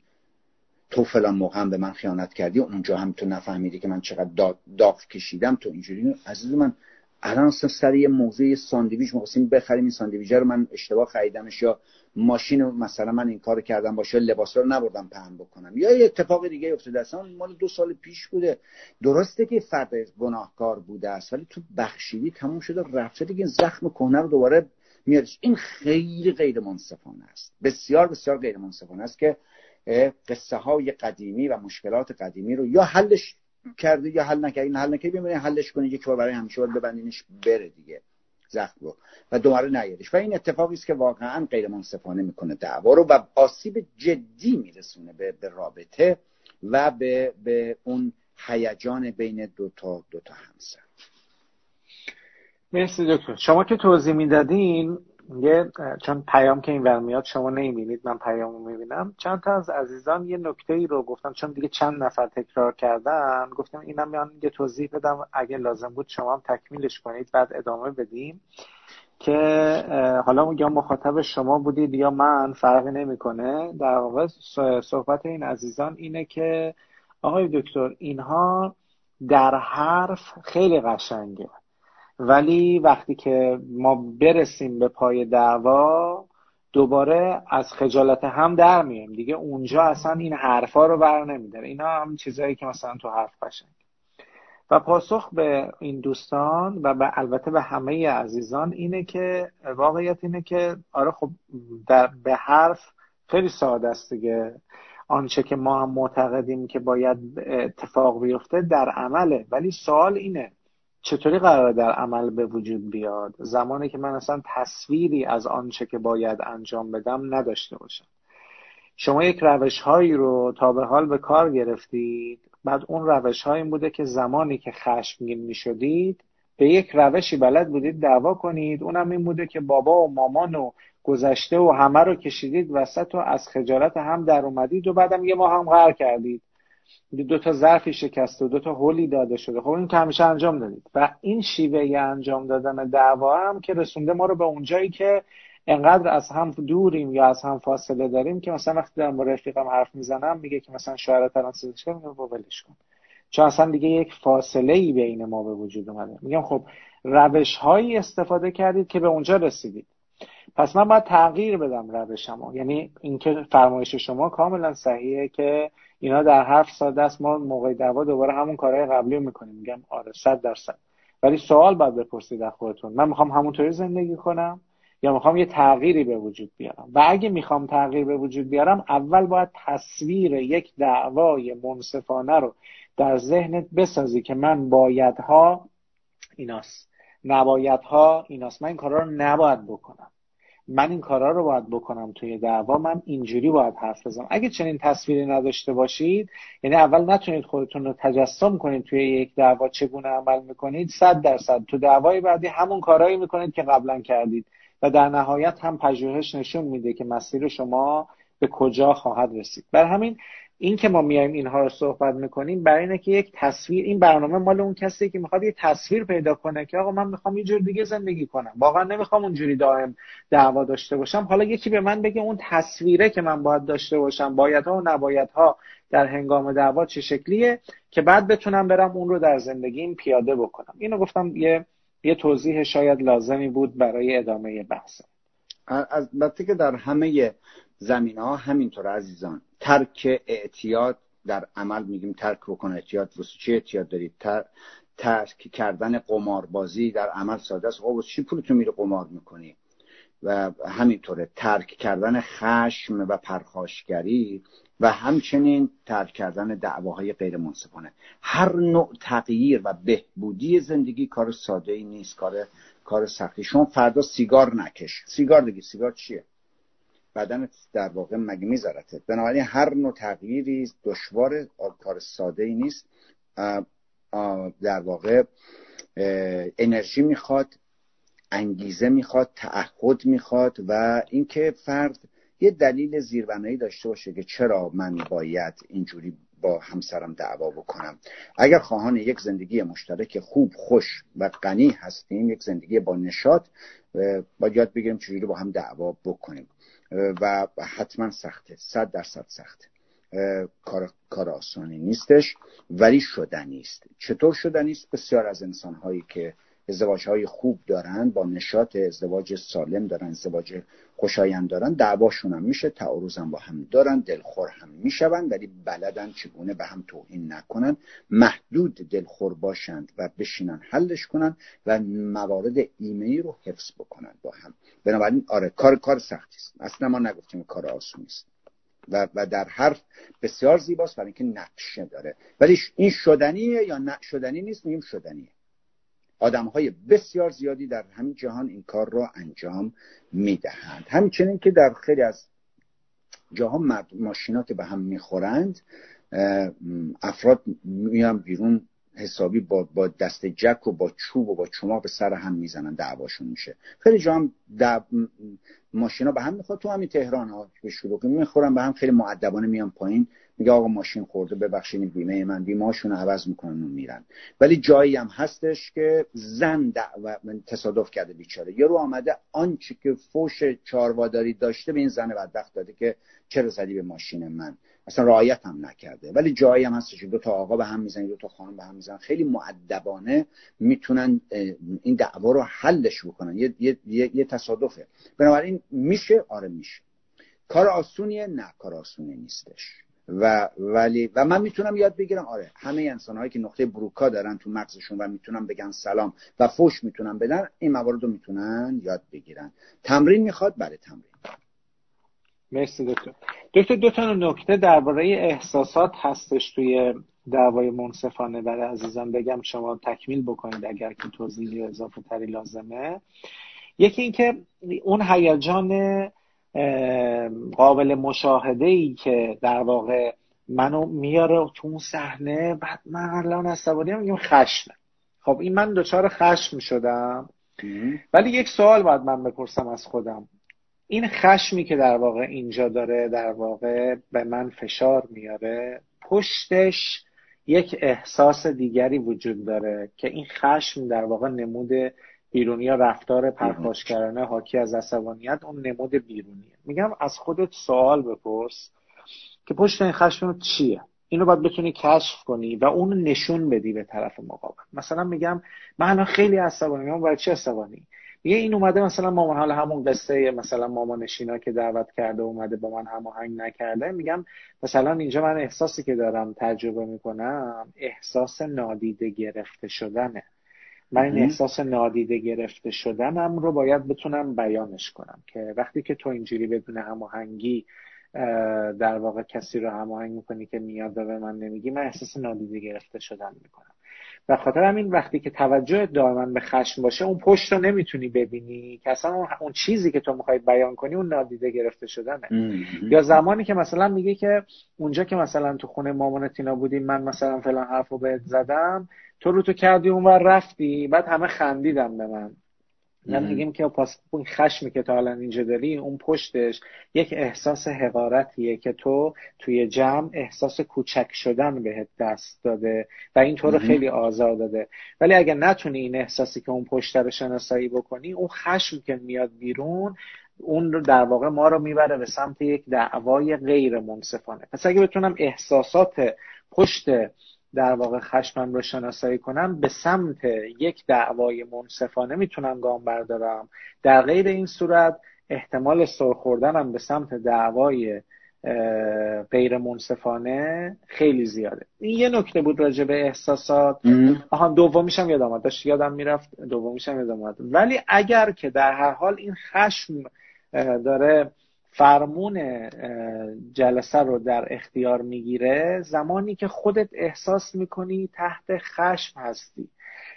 تو فلان موقع هم به من خیانت کردی اونجا هم تو نفهمیدی که من چقدر داغ کشیدم تو اینجوری. عزیز من الان سر یه موضوع ساندویچ می‌خواستیم بخریم این ساندویچ رو من اشتباه خریدمش یا ماشین مثلا من این کار کردم باشه لباس رو نبردم پهن بکنم. یا یه اتفاق دیگه افتاده اصلا مال دو سال پیش بوده. درسته که فرد گناهکار بوده است ولی تو بخشیدی تموم شده رفته دیگه زخم کهنه رو دوباره میادش این خیلی غیر منصفانه است. بسیار بسیار غیر منصفانه است که قصه های قدیمی و مشکلات قدیمی رو یا حلش کرده یا حل نکرده این حل نکرده ببینید حلش کنید یک بار برای همیشه باید ببندینش بره دیگه. زخم رو. و دوباره نیادش و این اتفاقی است که واقعا غیر منصفانه می‌کنه دعوا رو و آسیب جدی میرسونه به, به رابطه و به, به اون هیجان بین دو تا دو تا همسر. مرسی دکتر. شما که توضیح می‌دادین یه چون پیام که این میاد شما نمی‌بینید من پیامو می‌بینم. چند تا از عزیزان یه نکته ای رو گفتم چون دیگه چند نفر تکرار کردن گفتم اینم میان یه توضیح بدم اگه لازم بود شما هم تکمیلش کنید بعد ادامه بدیم. که حالا یا مخاطب شما بودید یا من فرقی نمی‌کنه. در واقع صحبت این عزیزان اینه که آقای دکتر اینها در حرف خیلی قشنگه. ولی وقتی که ما برسیم به پای دعوا دوباره از خجالت هم در میایم. دیگه اونجا اصلا این حرفا رو بر نمیداره. اینا هم چیزایی که مثلا تو حرف قشنگ. و پاسخ به این دوستان و به البته به همه عزیزان اینه که واقعیت اینه که آره خب در به حرف خیلی ساده است دیگه. آنچه که ما هم معتقدیم که باید اتفاق بیفته در عمله. ولی سوال اینه چطوری قرار در عمل به وجود بیاد؟ زمانی که من اصلا تصویری از آنچه که باید انجام بدم نداشته باشم. شما یک روش هایی رو تا به حال به کار گرفتید بعد اون روش این بوده که زمانی که خشمگین می شدید به یک روشی بلد بودید دعوا کنید. اونم این بوده که بابا و مامان و گذشته و همه رو کشیدید وسط و از خجالت هم در اومدید و بعدم یه ما هم غر کردید. دو تا ظرفی شکسته دو تا هولی داده شده. خب این که همیشه انجام دادید. و این شیوه انجام دادن دعوا هم که رسونده ما رو به اونجایی که انقدر از هم دوریم یا از هم فاصله داریم که مثلا وقتی دارم با رفیقم حرف می‌زنم میگه که مثلا شاعر ترانسلیش کن میگم ولش کن. چون اصلا دیگه یک فاصله ای بین ما به وجود اومده. میگم خب روش هایی استفاده کردید که به اونجا رسیدید. پس من باید تغییر بدم روشمو. یعنی اینکه فرمایش شما کاملا صحیحه که اینا در حرف ساده است ما موقع دعوا دوباره همون کارهای قبلی می‌کنیم. میگم آره صد درصد. ولی سوال باید بپرسید از خودتون. من می‌خوام همونطوری زندگی کنم یا می‌خوام یه تغییری به وجود بیارم؟ و اگه می‌خوام تغییر به وجود بیارم اول باید تصویر یک دعوای منصفانه رو در ذهنت بسازی که من بایدها ایناست. نبایدها ایناست. من این کارا رو نباید بکنم. من این کارا رو باید بکنم توی دعوا من اینجوری باید حرف بزنم. اگه چنین تصویری نداشته باشید یعنی اول نتونید خودتون رو تجسم کنید توی یک دعوا چگونه عمل می‌کنید صد درصد. تو دعوای بعدی همون کارهایی می‌کنید که قبلا کردید. و در نهایت هم پژوهش نشون میده که مسیر شما به کجا خواهد رسید. بر همین این که ما میایم اینها رو صحبت می‌کنیم برای اینه که یک تصویر این برنامه مال اون کسی که می‌خواد یه تصویر پیدا کنه که آقا من می‌خوام یه جور دیگه زندگی کنم. واقعا نمی‌خوام اونجوری دائم دعوا داشته باشم. حالا یکی به من بگه اون تصویره که من باید داشته باشم بایدها و نبایدها در هنگام دعوا چه شکلیه که بعد بتونم برم اون رو در زندگیم پیاده بکنم. اینو گفتم یه یه توضیح شاید لازمی بود برای ادامه بحث البته که در همه زمین ها همینطور عزیزان ترک اعتیاد در عمل میگیم ترک بکن اعتیاد واسه چی اعتیاد دارید ترک کردن قماربازی در عمل ساده است. خب چی پولتون میره قمار می‌کنی؟ و همینطوره ترک کردن خشم و پرخاشگری و همچنین ترک کردن دعواهای غیر منصفانه هر نوع تغییر و بهبودی زندگی کار ساده ای نیست کار کار سختی. شما فردا سیگار نکش. سیگار دیگه سیگار چیه؟ بدنت در واقع مگه میذارته؟ بنابراین هر نوع تغییری دشوار کار ساده ای نیست. در واقع انرژی می‌خواد انگیزه می‌خواد تعهد می‌خواد و اینکه فرد یه دلیل زیربنایی داشته باشه که چرا من باید اینجوری با همسرم دعوا بکنم. اگر خواهان یک زندگی مشترک خوب خوش و غنی هستیم یک زندگی با نشاط باید یاد بگیریم چجوری با هم دعوا بکنیم. و حتما سخته صد درصد سخته. کار, کار آسانی نیستش ولی شدنی است. چطور شدنی است؟ بسیار از انسانهایی که ازدواج های خوب دارن با نشاط ازدواج سالم دارن ازدواج خوشایند دارن دعواشون هم میشه تعارض هم با هم دارن دلخور هم میشون ولی بلدن چگونه به هم توهین نکنن. محدود دلخور باشند و بشینن حلش کنن و موارد ایمنی رو حفظ بکنن با هم. بنابراین آره کار کار سختی است. اصلا ما نگفتیم کار آسونی است و, و در حرف بسیار زیباست برای اینکه نقشه داره. ولی این شدنیه یا نه شدنی نیست میگیم شدنیه. آدم های بسیار زیادی در همین جهان این کار را انجام می‌دهند. همچنین که در خیلی از جاها ماشینات به هم می‌خورند افراد میان بیرون حسابی با, با دست جک و با چوب و با چماق به سر هم می‌زنن دعواشون میشه. خیلی جا هم دع... ماشینا به هم می‌خواد تو همین تهران ها به شروع می‌خورن به هم خیلی معدبانه میان پایین. میگه آقا ماشین خورده ببخشید بیمه من بیمه هاشون عوض می‌کنن و میرن. ولی جایی هم هستش که زن دعوت تصادف کرده بیچاره. یه رو آمده آنچه که فوش چارواداری داشته به این زن بدبخت داده که چرا زدی به ماشین من؟ اصلا رعایت هم نکرده. ولی جایی هم هستش دو تا آقا به هم می‌زنن دو تا خانم به هم می‌زنن. خیلی معدبانه می‌تونن این دعوا رو حلش بکنن. یه, یه،, یه تصادفه. بنابراین میشه؟ آره میشه. کار آسونیه؟ نه کار آسونی نیستش. و ولی و من می‌تونم یاد بگیرم آره همه انسان هایی که نقطه بروکا دارن تو مغزشون و می‌تونن بگن سلام و فوش می‌تونن بدن این موارد رو می‌تونن یاد بگیرن. تمرین می‌خواد؟ برای تمرین. مرسی دکتر. دکتر دو تا نکته درباره احساسات هستش توی دعوای منصفانه. برای عزیزان بگم شما تکمیل بکنید اگر که توضیحی اضافه تری لازمه. یکی اینکه اون هیجان قابل مشاهده ای که در واقع منو میاره تو اون صحنه بعد من الان عصبانی میگم خشم خب این من دچار خشم شدم. ولی یک سوال باید من بپرسم از خودم. این خشمی که در واقع اینجا داره در واقع به من فشار میاره پشتش یک احساس دیگری وجود داره که این خشم در واقع نمود بیرونی یا رفتار پرخاشگرانه حاکی از عصبانیت اون نمود بیرونیه میگم از خودت سوال بپرس که پشت این خشم چیه؟ اینو باید بتونی کشف کنی و اون نشون بدی به طرف مقابل. مثلا میگم من خیلی عصبانی میگم برای چی عصبانی؟ میگه این اومده مثلا مامان حالا همون قصه مثلا مامانشینا که دعوت کرده اومده با من هماهنگ نکرده میگم مثلا اینجا من احساسی که دارم تجربه می‌کنم احساس نادیده گرفته شدنه. من این احساس نادیده گرفته شدنم رو باید بتونم بیانش کنم که وقتی که تو اینجوری بدون هماهنگی در واقع کسی رو هماهنگ می‌کنی که میاد و به من نمیگی من احساس نادیده گرفته شدن می‌کنم. و خاطر همین وقتی که توجه دائما به خشم باشه اون پشت رو نمی‌تونی ببینی. که اصلا اون, چیزی که تو می‌خوای بیان کنی اون نادیده گرفته شدنه. یا زمانی که مثلا میگه که اونجا که مثلا تو خونه مامان تینا بودیم من مثلا فلان حرف رو بهت زدم تو رو تو کردی اونور رفتی بعد همه خندیدم به من. من میگیم که پاس اون خشمی که تا الان اینجا داری اون پشتش یک احساس حقارتیه که تو توی جمع احساس کوچک شدن بهت دست داده و این تو رو خیلی آزار داده. ولی اگر نتونی این احساسی که اون پشت رو شناسایی بکنی اون خشم که میاد بیرون اون رو در واقع ما رو می‌بره به سمت یک دعوای غیر منصفانه. پس اگه بتونم احساسات پشت در واقع خشمم رو شناسایی کنم به سمت یک دعوای منصفانه می‌تونم گام بردارم. در غیر این صورت احتمال سرخوردنم به سمت دعوای غیر منصفانه خیلی زیاده. این یه نکته بود راجع به احساسات. آها دومیشم یادم آمد داشت یادم می‌رفت دومیشم یادم آمد ولی اگر که در هر حال این خشم داره فرمون جلسه رو در اختیار می‌گیره زمانی که خودت احساس می‌کنی تحت خشم هستی.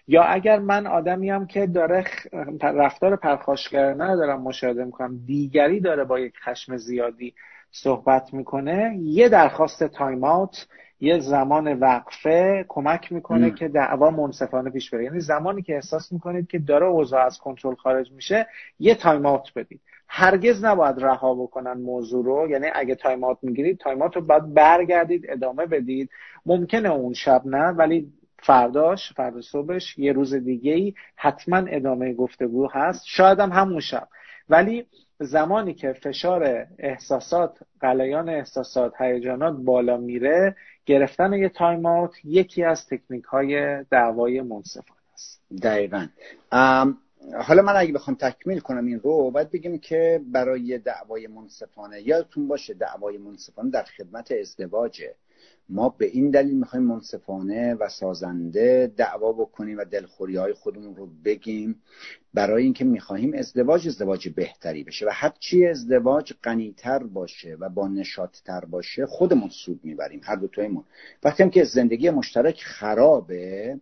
یا اگر من آدمیم که داره رفتار پرخاشگرانه دارم مشاهده می‌کنم دیگری داره با یک خشم زیادی صحبت می‌کنه یه درخواست time out یه زمان وقفه کمک می‌کنه که دعوا منصفانه پیش بره. یعنی زمانی که احساس می‌کنید که داره اوضاع از کنترل خارج میشه یه time out بدید. هرگز نباید رها بکنن موضوع رو. یعنی اگه time out می‌گیرید time out رو باید برگردید ادامه بدید. ممکنه اون شب نه ولی فرداش فردا صبحش یه روز دیگه ای حتما ادامه گفتگو هست. شاید هم همون شب. ولی زمانی که فشار احساسات قلیان احساسات هیجانات بالا میره گرفتن یه تایم آوت یکی از تکنیک های دعوای منصفانه است. دقیقا. حالا من اگه بخوام تکمیل کنم این رو باید بگیم که برای دعوای منصفانه یادتون باشه دعوای منصفانه در خدمت ازدواجه. ما به این دلیل می‌خوایم منصفانه و سازنده دعوا بکنیم و دلخوری های خودمون رو بگیم. برای اینکه می‌خواهیم ازدواج ازدواج بهتری بشه و هرچی ازدواج غنیتر باشه و با نشاطتر باشه خودمون سود می‌بریم هر دو تایمون وقتی هم که زندگی مشترک خرابه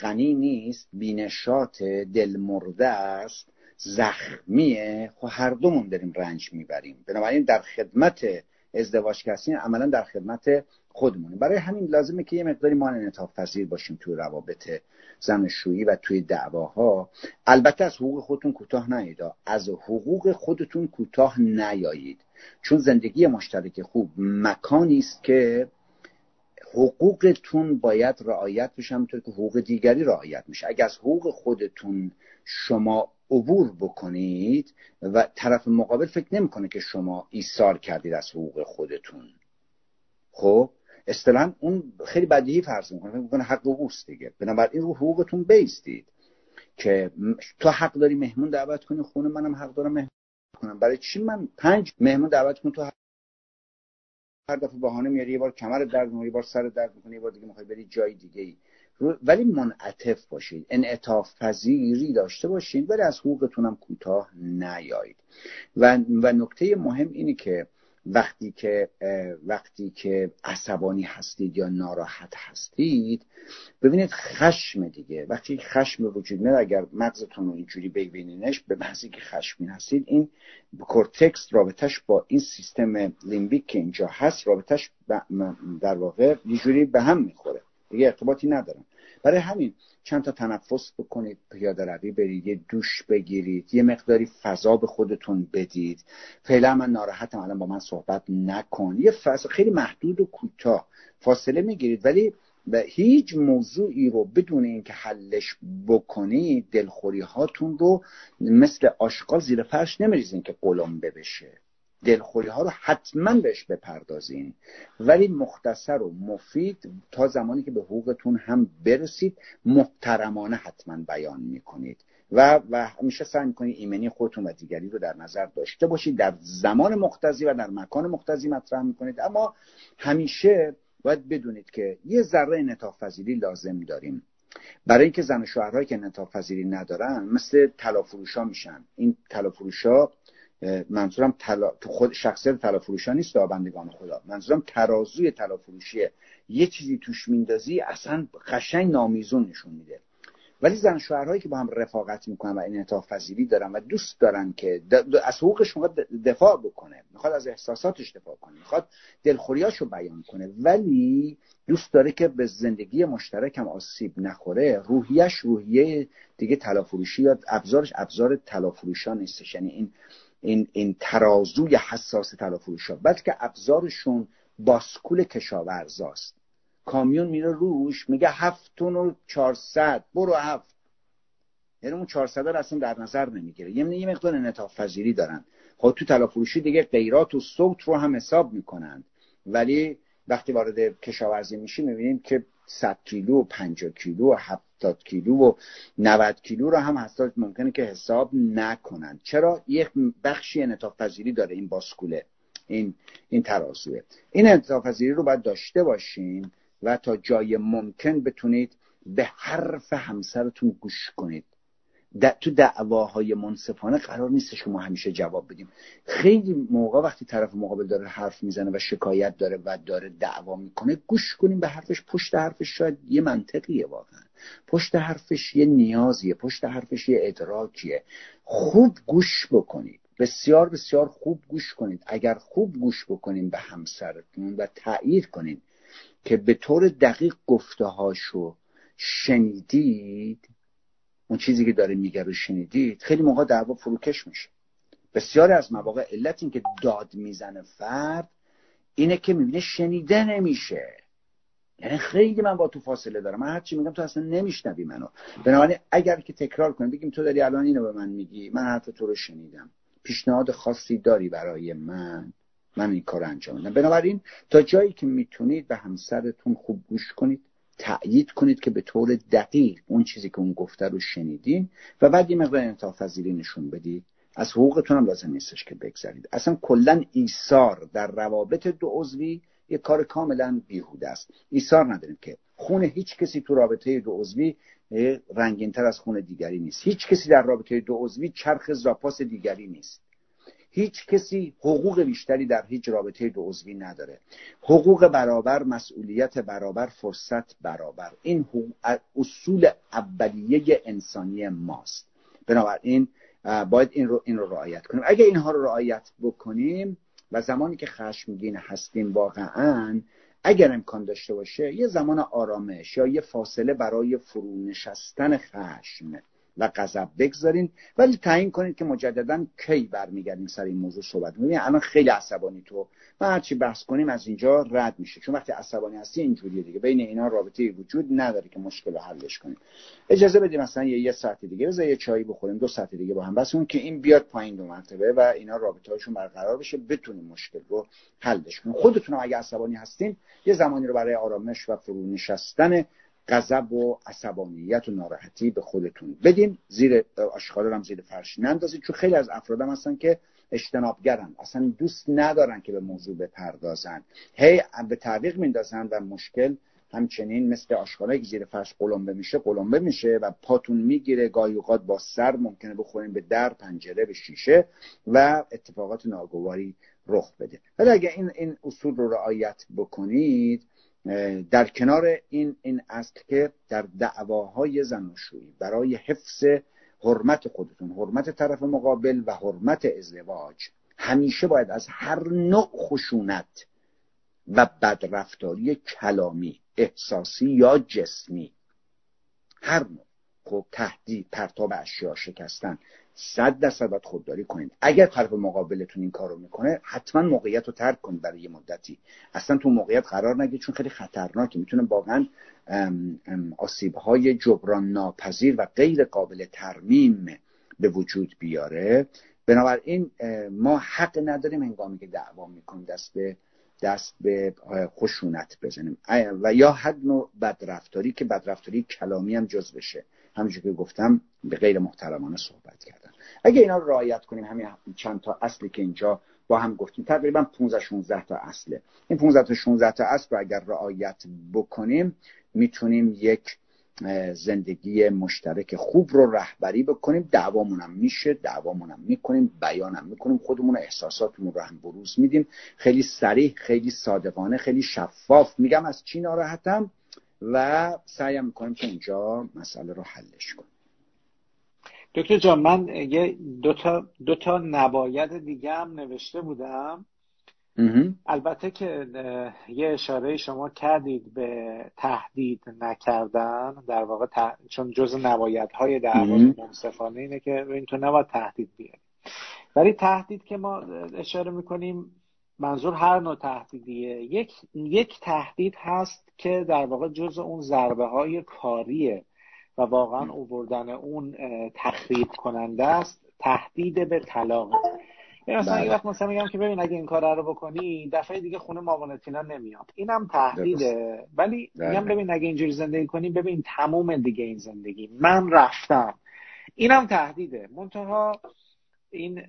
غنی نیست بینشات دل مرده است زخمیه خب هر دومون داریم رنج می‌بریم. بنابراین در خدمت ازدواج کسی عملا در خدمت خودمونه برای همین لازمه که یه مقداری ما انعطاف پذیر باشیم توی روابط زناشویی و توی دعواها. البته از حقوق خودتون کوتاه نیایید. از حقوق خودتون کوتاه نیایید. چون زندگی مشترک خوب مکانی است که حقوقتون باید رعایت بشه همونطور که حقوق دیگری رعایت میشه. اگر از حقوق خودتون شما عبور بکنید و طرف مقابل فکر نمی‌کنه که شما ایثار کردید از حقوق خودتون. خب؟ اصطلاحا اون خیلی بدیهی فرض می‌کنه. می‌کنه حق اوست دیگه. بنابراین رو حقوقتون بیستید که تو حق داری مهمون دعوت کنی خونه منم حق دارم مهمون کنم. برای چی من پنج مهمون دعوت کنم؟ تو هر دفعه بهانه میاری یه بار کمر درد می‌کنه یه بار سر درد می‌کنه یه بار دیگه می‌خوای بری جای دیگه ای. ولی منعطف باشید انعطاف پذیری داشته باشید ولی از حقوقتونم کوتاه نیایید. و, و نکته مهم اینه که وقتی که وقتی که عصبانی هستید یا ناراحت هستید ببینید خشم دیگه. وقتی خشم وجود میاد اگر مغزتون رو اینجوری ببینینش به محضی که خشمین هستید این کورتکس رابطش با این سیستم لیمبیک که اینجا هست رابطش در واقع یه جوری به هم می‌خوره. دیگه ارتباطی ندارن برای همین چند تا تنفس بکنید پیاده روی برید یه دوش بگیرید یه مقداری فضا به خودتون بدید. فعلا من ناراحتم الان با من صحبت نکن. یه فضا خیلی محدود و کوتاه فاصله می‌گیرید ولی و هیچ موضوعی رو بدون اینکه حلش بکنید دلخوری هاتون رو مثل آشغال زیر فرش نمیریزین که قلمبه بشه دلخوری ها رو حتما بهش بپردازین. ولی مختصر و مفید تا زمانی که به حقوقتون هم برسید محترمانه حتما بیان می‌کنید. و و همیشه سعی می‌کنید ایمنی خودتون و دیگری رو در نظر داشته باشید. در زمان مختزی و در مکان مختزی مطرح می‌کنید. اما همیشه باید بدونید که یه ذره انعطاف لازم داریم. برای اینکه زن و شوهرهایی که انعطاف ندارن مثل طلا میشن. این طلا منظورم تلا... خود شخصیت طلا نیست بندگان خدا. منظورم ترازوی طلا فروشیه یه چیزی توش میندازی اصلا قشنگ نامیزون نشون میده. ولی زن شوهرهایی که با هم رفاقت می‌کنن و انعطاف پذیری دارن و دوست دارن که از حقوقش می‌خواد دفاع بکنه می‌خواد از احساساتش دفاع کنه می‌خواد دلخوریاشو بیان کنه ولی دوست داره که به زندگی مشترک هم آسیب نخوره روحیش روحیه دیگه طلا یا ابزارش ابزار طلا نیستش. یعنی این این, این ترازوی حساس فروش ها بلکه ابزارشون باسکول کشاورزاست کامیون میره روش میگه هفتون و چهارصد برو هفت. یعنی اون چهارصد رو اصلا در نظر نمی‌گیره. یعنی یه مقدار انعطاف پذیری دارن. خب تو فروشی دیگه غیرات و صوت رو هم حساب می‌کنند. ولی وقتی وارد کشاورزی میشیم می‌بینیم که 100 کیلو و 50 کیلو و 70 کیلو و 90 کیلو رو هم حساب ممکنه که حساب نکنن. چرا؟ یک بخشی انعطاف پذیری داره این باسکوله این این ترازوه. این انعطاف پذیری رو باید داشته باشین و تا جای ممکن بتونید به حرف همسرتون گوش کنید. تو دعواهای منصفانه قرار نیستش که ما همیشه جواب بدیم. خیلی موقع وقتی طرف مقابل داره حرف می‌زنه و شکایت داره و داره دعوا می‌کنه گوش کنیم به حرفش. پشت حرفش شاید یه منطقیه واقعا. پشت حرفش یه نیازیه پشت حرفش یه ادراکیه. خوب گوش بکنید. بسیار بسیار خوب گوش کنید. اگر خوب گوش بکنیم به همسرتون و تایید کنید که به طور دقیق گفته هاشو شنیدید اون چیزی که داره میگه رو شنیدید خیلی موقع دعوا فروکش میشه. بسیاری از مواقع علت این که داد می‌زنه فرد اینه که می‌بینه شنیده نمیشه. یعنی خیلی من با تو فاصله دارم. من هرچی میگم تو اصلا نمیشنوی منو. بنابراین اگر که تکرار کنیم بگیم تو داری الان اینو به من میگی من حرف تو رو شنیدم. پیشنهاد خاصی داری برای من. من این کار انجام میدم. بنابراین تا جایی که می‌تونید به همسرتون خوب گوش کنید. تأیید کنید که به طور دقیق اون چیزی که اون گفته رو شنیدین و بعد یه مقدار انعطاف نشون بدید. از حقوقتون هم لازم نیستش که بگذارید اصلا کلا ایثار در روابط دو عضوی یه کار کاملا بیهوده است. ایثار نداریم که خون هیچ کسی تو رابطه دو عضوی رنگینتر از خون دیگری نیست. هیچ کسی در رابطه دو عضوی چرخ زاپاس دیگری نیست. هیچ کسی حقوق بیشتری در هیچ رابطه دو عضوی نداره. حقوق برابر مسئولیت برابر فرصت برابر. این اصول اولیه انسانی ماست. بنابراین باید این رو این رو رعایت کنیم. اگه اینها رو رعایت بکنیم و زمانی که خشمگین هستیم واقعا اگر امکان داشته باشه یه زمان آرامش یا یه فاصله برای فرونشستن خشم و غضب بگذارین. ولی تعیین کنید که مجددا کی برمیگردیم سر این موضوع صحبت. کنیم الان خیلی عصبانی تو. و هرچی بحث کنیم از اینجا رد میشه. چون وقتی عصبانی هستی اینجوریه دیگه. بین اینا رابطه وجود نداره که مشکل رو حلش کنیم. اجازه بدیم مثلا یه, یه ساعت دیگه بذار یه چایی بخوریم. دو ساعت دیگه با هم. بس اون که این بیاد پایین دو مرتبه و اینا رابطه هاشون برقرار بشه بتونیم مشکل رو حلش کنیم. خودتون اگه عصبانی هستین یه زمانی رو برای آرامش و فرو نشستن غضب و عصبانیت و ناراحتی به خودتون بدین. زیر آشغال هم زیر فرش نندازید چون خیلی از افراد هم هستن که اجتنابگرن. اصلا دوست ندارن که به موضوع بپردازن. هی به تعویق میندازن و مشکل همچنین مثل آشغالایی که زیر فرش قلمبه میشه قلمبه میشه و پاتون می‌گیره. گاهی اوقات با سر ممکنه بخورین به در پنجره به شیشه و اتفاقات ناگواری رخ بده. ولی اگر این این اصول رو رعایت بکنید در کنار این این است که در دعواهای زناشویی برای حفظ حرمت خودتون حرمت طرف مقابل و حرمت ازدواج همیشه باید از هر نوع خشونت و بدرفتاری کلامی احساسی یا جسمی هر نوع خب تهدید پرتاب اشیا شکستن صد درصد باید خودداری کنید. اگر طرف مقابلتون این کارو می‌کنه حتما موقعیت رو ترک کنید برای یه مدتی. اصلا تو موقعیت قرار نگید چون خیلی خطرناکه. می‌تونه واقعا آسیب های جبران ناپذیر و غیر قابل ترمیم به وجود بیاره. بنابراین ما حق نداریم هنگامی که دعوا می‌کنیم دست به دست به خشونت بزنیم. و یا حد نوع بدرفتاری که بدرفتاری کلامی هم جز بشه. همونجور که گفتم به غیر محترمانه صحبت کردن اگه اینا رو رعایت کنیم همین چند تا اصلی که اینجا با هم گفتیم تقریبا 15 16 تا اصله. این 15 تا 16 تا اصل رو اگر رعایت بکنیم می‌تونیم یک زندگی مشترک خوب رو رهبری بکنیم. دعوامونم میشه دعوامونم می‌کنیم بیانم می‌کنیم خودمون احساساتمون رو هم بروز میدیم. خیلی سریح خیلی صادقانه خیلی شفاف. میگم از چی ناراحتم؟ و سعیم می‌کنیم که اینجا مسئله رو حلش کنیم دکتر جان من یه دو تا, دو تا نباید دیگه هم نوشته بودم. البته که یه اشاره شما کردید به تهدید نکردن. در واقع چون جز نبایدهای دعوای منصفانه اینه که این تو نباید تهدید بیاد ولی تهدید که ما اشاره می‌کنیم منظور هر نوع تهدیدیه. یک یک تهدید هست که در واقع جز اون ضربه های کاریه. و واقعا اووردن اون تخریب کننده است تهدید به طلاق. مثلا بله. وقت مثلا میگم که ببین اگه این کار رو بکنی دفعه دیگه خونه معاونتینا نمیاد. اینم تهدیده. ولی بله. میگم ببین اگه اینجوری زندگی کنی ببین تموم دیگه این زندگی. من رفتم. اینم تهدیده. منتها این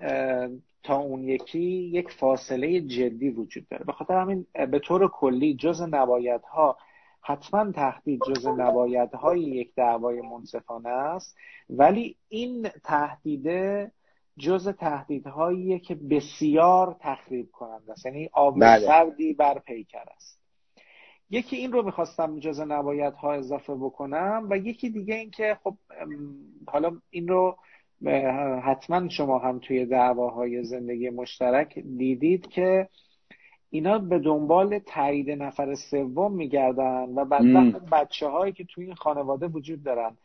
تا اون یکی یک فاصله جدی وجود داره. به خاطر همین به طور کلی جز نبایدها حتما تهدید جز نبایدهای یک دعوای منصفانه است. ولی این تهدیده جز تهدیدهایی که بسیار تخریب کنند است. یعنی آب بله. سردی بر پیکر است. یکی این رو می‌خواستم جز نبایدها اضافه بکنم و یکی دیگه این که خب حالا این رو حتما شما هم توی دعواهای زندگی مشترک دیدید که اینا به دنبال تایید نفر سوم میگردن و بعد بچه هایی که توی این خانواده وجود دارن.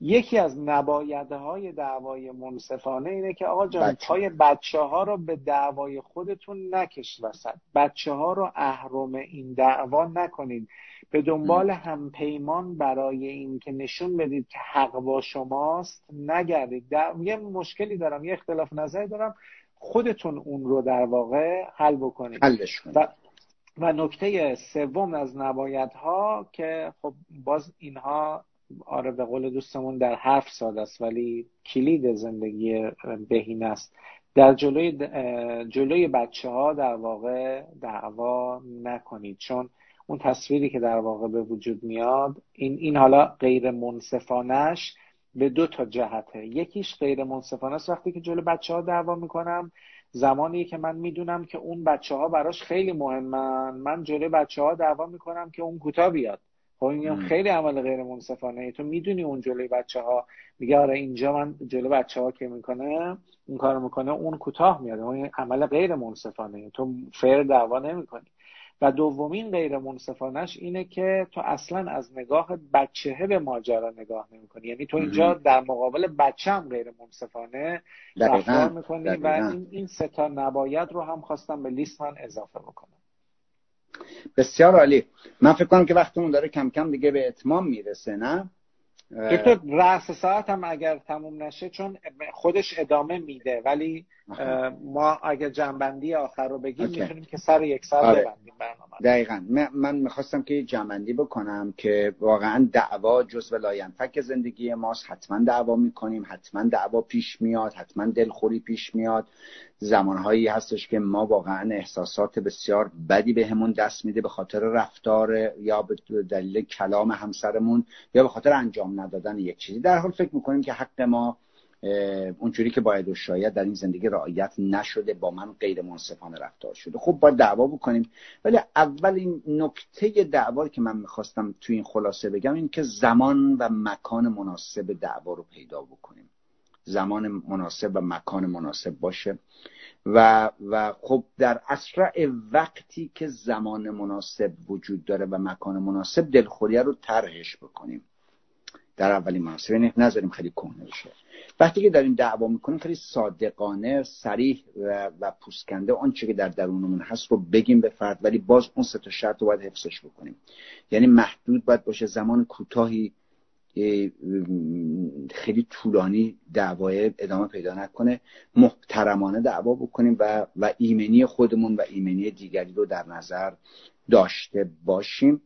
یکی از نبایدهای دعوای منصفانه اینه که آقا جان بچه. پای بچه ها رو به دعوای خودتون نکش وسط. بچه ها رو اهرم این دعوا نکنید به دنبال هم پیمان برای این که نشون بدید که حق با شماست نگردید. یه مشکلی دارم یه اختلاف نظری دارم. خودتون اون رو در واقع حل بکنید. حلش کنید. و, و نکته سوم از نبایدها که خب باز اینها آره به قول دوستمون در حرف ساده است ولی کلید زندگی بهین است. در جلوی جلوی بچه ها در واقع دعوا نکنید چون اون تصویری که در واقع به وجود میاد این این حالا غیر منصفانش به دو تا جهته. یکیش غیر منصفانه است. وقتی که جلو بچه ها دعوا می‌کنم زمانی که من می‌دونم که اون بچه ها براش خیلی مهمن. من جلو بچه ها دعوا می‌کنم که اون کوتاه بیاد. خب این خیلی عمل غیر منصفانه. تو می‌دونی اون جلوی بچه ها میگه آره اینجا من جلو بچه ها که می‌کنه این کار می‌کنه اون کوتاه میاد. این عمل غیر منصفانه. تو فیر دعوا نمی‌کنی. و دومین غیر منصفانش اینه که تو اصلا از نگاه بچهه به ماجرا نگاه نمی‌کنی. یعنی تو اینجا در مقابل بچه هم غیر منصفانه رفتار می‌کنی و این, این ستا نباید رو هم خواستم به لیست من اضافه بکنم. بسیار عالی. من فکر کنم که وقتمون داره کم کم دیگه به اتمام می‌رسه نه؟ دکتر رأس ساعت هم اگر تموم نشه چون خودش ادامه میده ولی ما اگر جنبندی آخر رو بگیم می‌تونیم که سر یک سر آره. ببندیم. برنامه. دقیقا. من می‌خواستم که جنبندی بکنم که واقعا دعوا جز و لاینفک زندگی ماست. حتما دعوا می‌کنیم حتما دعوا پیش میاد حتما دلخوری پیش میاد. زمانهایی هستش که ما واقعا احساسات بسیار بدی بهمون به دست میده به خاطر رفتار یا به دلیل کلام همسرمون یا به خاطر انجام ندادن یک چیزی. در حال فکر می‌کنیم که حق ما اونجوری که باید و شاید در این زندگی رعایت نشده با من غیر منصفانه رفتار شده. خب باید دعوا بکنیم. ولی اول این نکته دعوا که من می‌خواستم توی این خلاصه بگم این که زمان و مکان مناسب دعوا رو پیدا بکنیم. زمان مناسب و مکان مناسب باشه. و و خب در اسرع وقتی که زمان مناسب وجود داره و مکان مناسب دلخوریه رو طرحش بکنیم. در اولین مناسب یعنی نذاریم خیلی کهنه بشه. وقتی که داریم دعوا می‌کنیم خیلی صادقانه سریح و, و پوسکنده آنچه که در درونمون هست رو بگیم به فرد ولی باز اون سه تا شرط رو باید حفظش بکنیم. یعنی محدود باید باشه زمان کوتاهی خیلی طولانی دعوای ادامه پیدا نکنه. محترمانه دعوا بکنیم و و ایمنی خودمون و ایمنی دیگری رو در نظر داشته باشیم.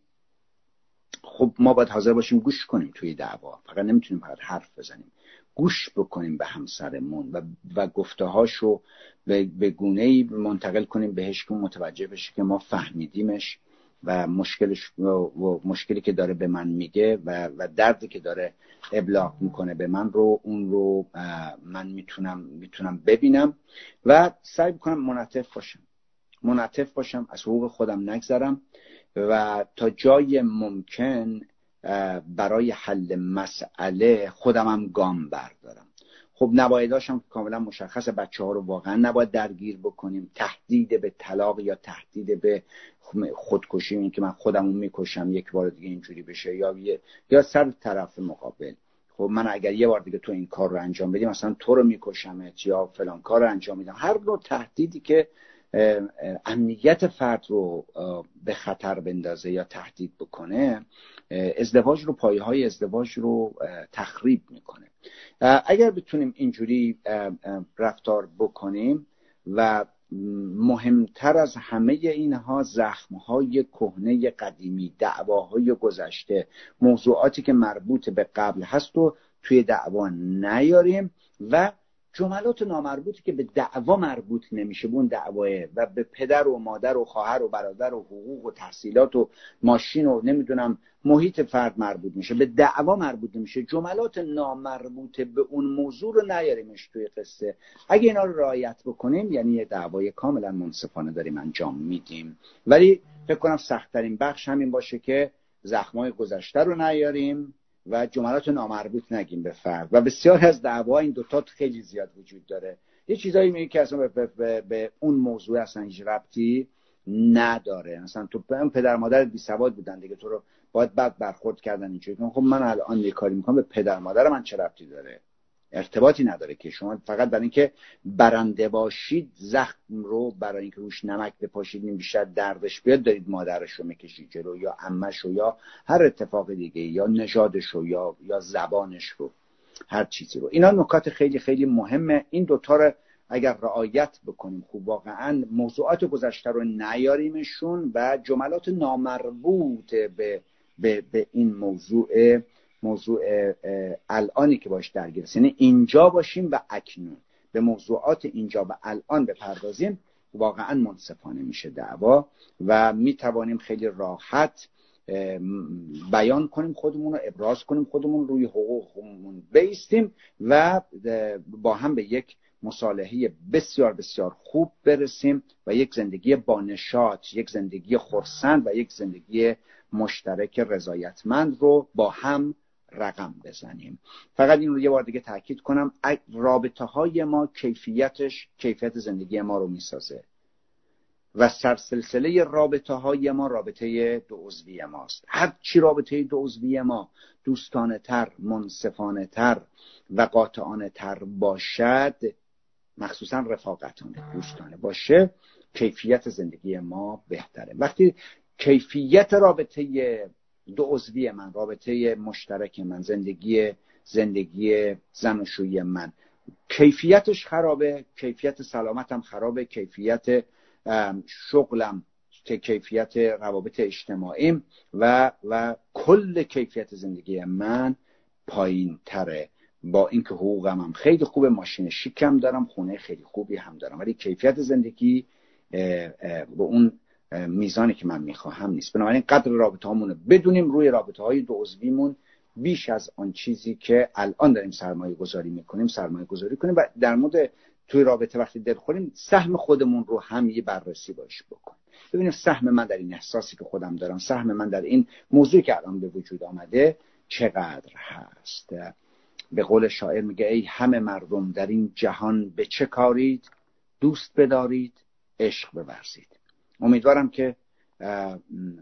خب ما باید حاضر باشیم گوش کنیم توی دعوا. فقط نمی‌تونیم فقط حرف بزنیم. گوش بکنیم به همسرمون و, و گفته هاشو به گونه ای منتقل کنیم بهش که متوجه بشه که ما فهمیدیمش و مشکلش و مشکلی که داره به من میگه و, و دردی که داره ابلاغ می‌کنه به من رو اون رو من می‌تونم می‌تونم ببینم و سعی بکنم منعطف باشم. منعطف باشم از حقوق خودم نگذرم. و تا جای ممکن برای حل مسئله خودم هم گام بردارم. خب نبایداش هم کاملا مشخص بچه ها رو واقعا نباید درگیر بکنیم. تهدید به طلاق یا تهدید به خودکشی این که من خودم می‌کشم یک بار دیگه اینجوری بشه یا یا سر طرف مقابل. خب من اگر یه بار دیگه تو این کار رو انجام بدیم مثلا تو رو میکشمت یا فلان کار رو انجام میدم. هر نوع تهدیدی که امنیت فرد رو به خطر بندازه یا تهدید بکنه ازدواج رو پایه های ازدواج رو تخریب می‌کنه. اگر بتونیم اینجوری رفتار بکنیم و مهمتر از همه اینها زخمهای کهنه قدیمی دعواهای گذشته موضوعاتی که مربوط به قبل هست و توی دعوا نیاریم و جملات نامربوطی که به دعوا مربوط نمیشه اون دعواه و به پدر و مادر و خواهر و برادر و حقوق و تحصیلات و ماشین و نمی‌دونم محیط فرد مربوط میشه. به دعوا مربوط نمیشه. جملات نامربوط به اون موضوع رو نیاریمش توی قصه. اگه اینا رو رعایت بکنیم یعنی یه دعوای کاملا منصفانه داریم انجام میدیم. ولی فکر کنم سختترین بخش همین باشه که زخمای گذشته رو نیاریم. و جملات نامربوط نگیم به فرد. و بسیار از دعوا این دوتا خیلی زیاد وجود داره. یه چیزایی میگه که اصلا به, به, به, اون موضوع اصلا هیچ ربطی نداره. مثلا تو پدر مادر بی سواد بودن دیگه. تو رو باید بعد برخورد کردن اینجوری. خب من الان یه کاری می‌کنم. به پدر مادر من چه ربطی داره؟ ارتباطی نداره که شما فقط برای اینکه برنده باشید زخم رو برای اینکه روش نمک بپاشید این بیشتر دردش بیاد دارید مادرش رو می‌کشید جلو یا امش رو یا هر اتفاق دیگه یا نژادش رو یا یا زبانش رو هر چیزی رو. اینا نکات خیلی خیلی مهمه. این دوتا رو اگر رعایت بکنیم خوب واقعا موضوعات گذشته رو نیاریمشون و جملات نامربوط به, به, به این موضوع موضوع الانی که باش درگیر یعنی اینجا باشیم و اکنون. به موضوعات اینجا و الان بپردازیم واقعا منصفانه میشه دعوا و می‌توانیم خیلی راحت بیان کنیم خودمون رو ابراز کنیم خودمون روی حقوقمون بیستیم و با هم به یک مصالحه بسیار بسیار خوب برسیم و یک زندگی بانشات یک زندگی خرسند و یک زندگی مشترک رضایتمند رو با هم رقم بزنیم. فقط این رو یه بار دیگه تاکید کنم رابطه های ما کیفیتش کیفیت زندگی ما رو می‌سازه. و سرسلسله رابطه های ما رابطه دو عضوی ماست. هر چی رابطه دو عضوی ما دوستانه تر منصفانه تر و قاطعانه تر باشد مخصوصا رفاقتانه دوستانه باشه کیفیت زندگی ما بهتره. وقتی کیفیت رابطه دو عضوی من رابطه مشترک من زندگی زندگی زناشویی من. کیفیتش خرابه کیفیت سلامتم خرابه کیفیت شغلم کیفیت روابط اجتماعیم و و کل کیفیت زندگی من پایین تره با اینکه حقوقم هم خیلی خوبه ماشین شیکم دارم خونه خیلی خوبی هم دارم. ولی کیفیت زندگی به اون میزانی که من می‌خواهم نیست. بنابراین قدر رابطه رو بدونیم روی رابطه های دو عضویمون بیش از آن چیزی که الان داریم سرمایه گذاری می‌کنیم سرمایه گذاری کنیم و در مورد توی رابطه وقتی دل خوریم سهم خودمون رو هم یه بررسی باش بکنیم ببینیم سهم من در این احساسی که خودم دارم سهم من در این موضوعی که الان به وجود آمده چقدر هست؟ به قول شاعر میگه ای همه مردم در این جهان به چه کارید؟ دوست بدارید عشق بورزید. امیدوارم که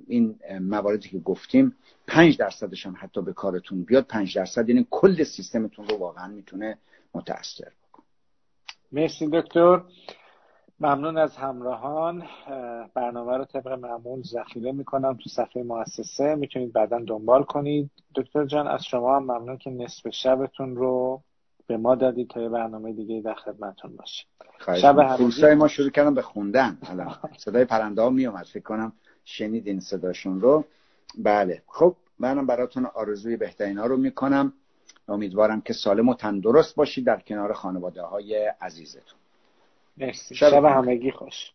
این مواردی که گفتیم پنج درصدش هم حتی به کارتون بیاد پنج درصد یعنی کل سیستمتون رو واقعا می‌تونه متاثر بکن مرسی دکتر. ممنون از همراهان. برنامه رو طبق معمول ذخیره می‌کنم تو صفحه مؤسسه. می‌تونید بعدا دنبال کنید. دکتر جان از شما هم ممنون که نصف شبتون رو به ما دادید تا یه برنامه دیگه در خدمتتون باشیم شب همگی. ما شروع کردم به خوندن. حالا صدای پرنده ها میومد فکر کنم شنیدین صداشون رو. بله. خب منم براتون آرزوی بهترین ها رو می‌کنم. امیدوارم که سالم و تندرست باشید در کنار خانواده های عزیزتون. مرسی. شب همگی خوش.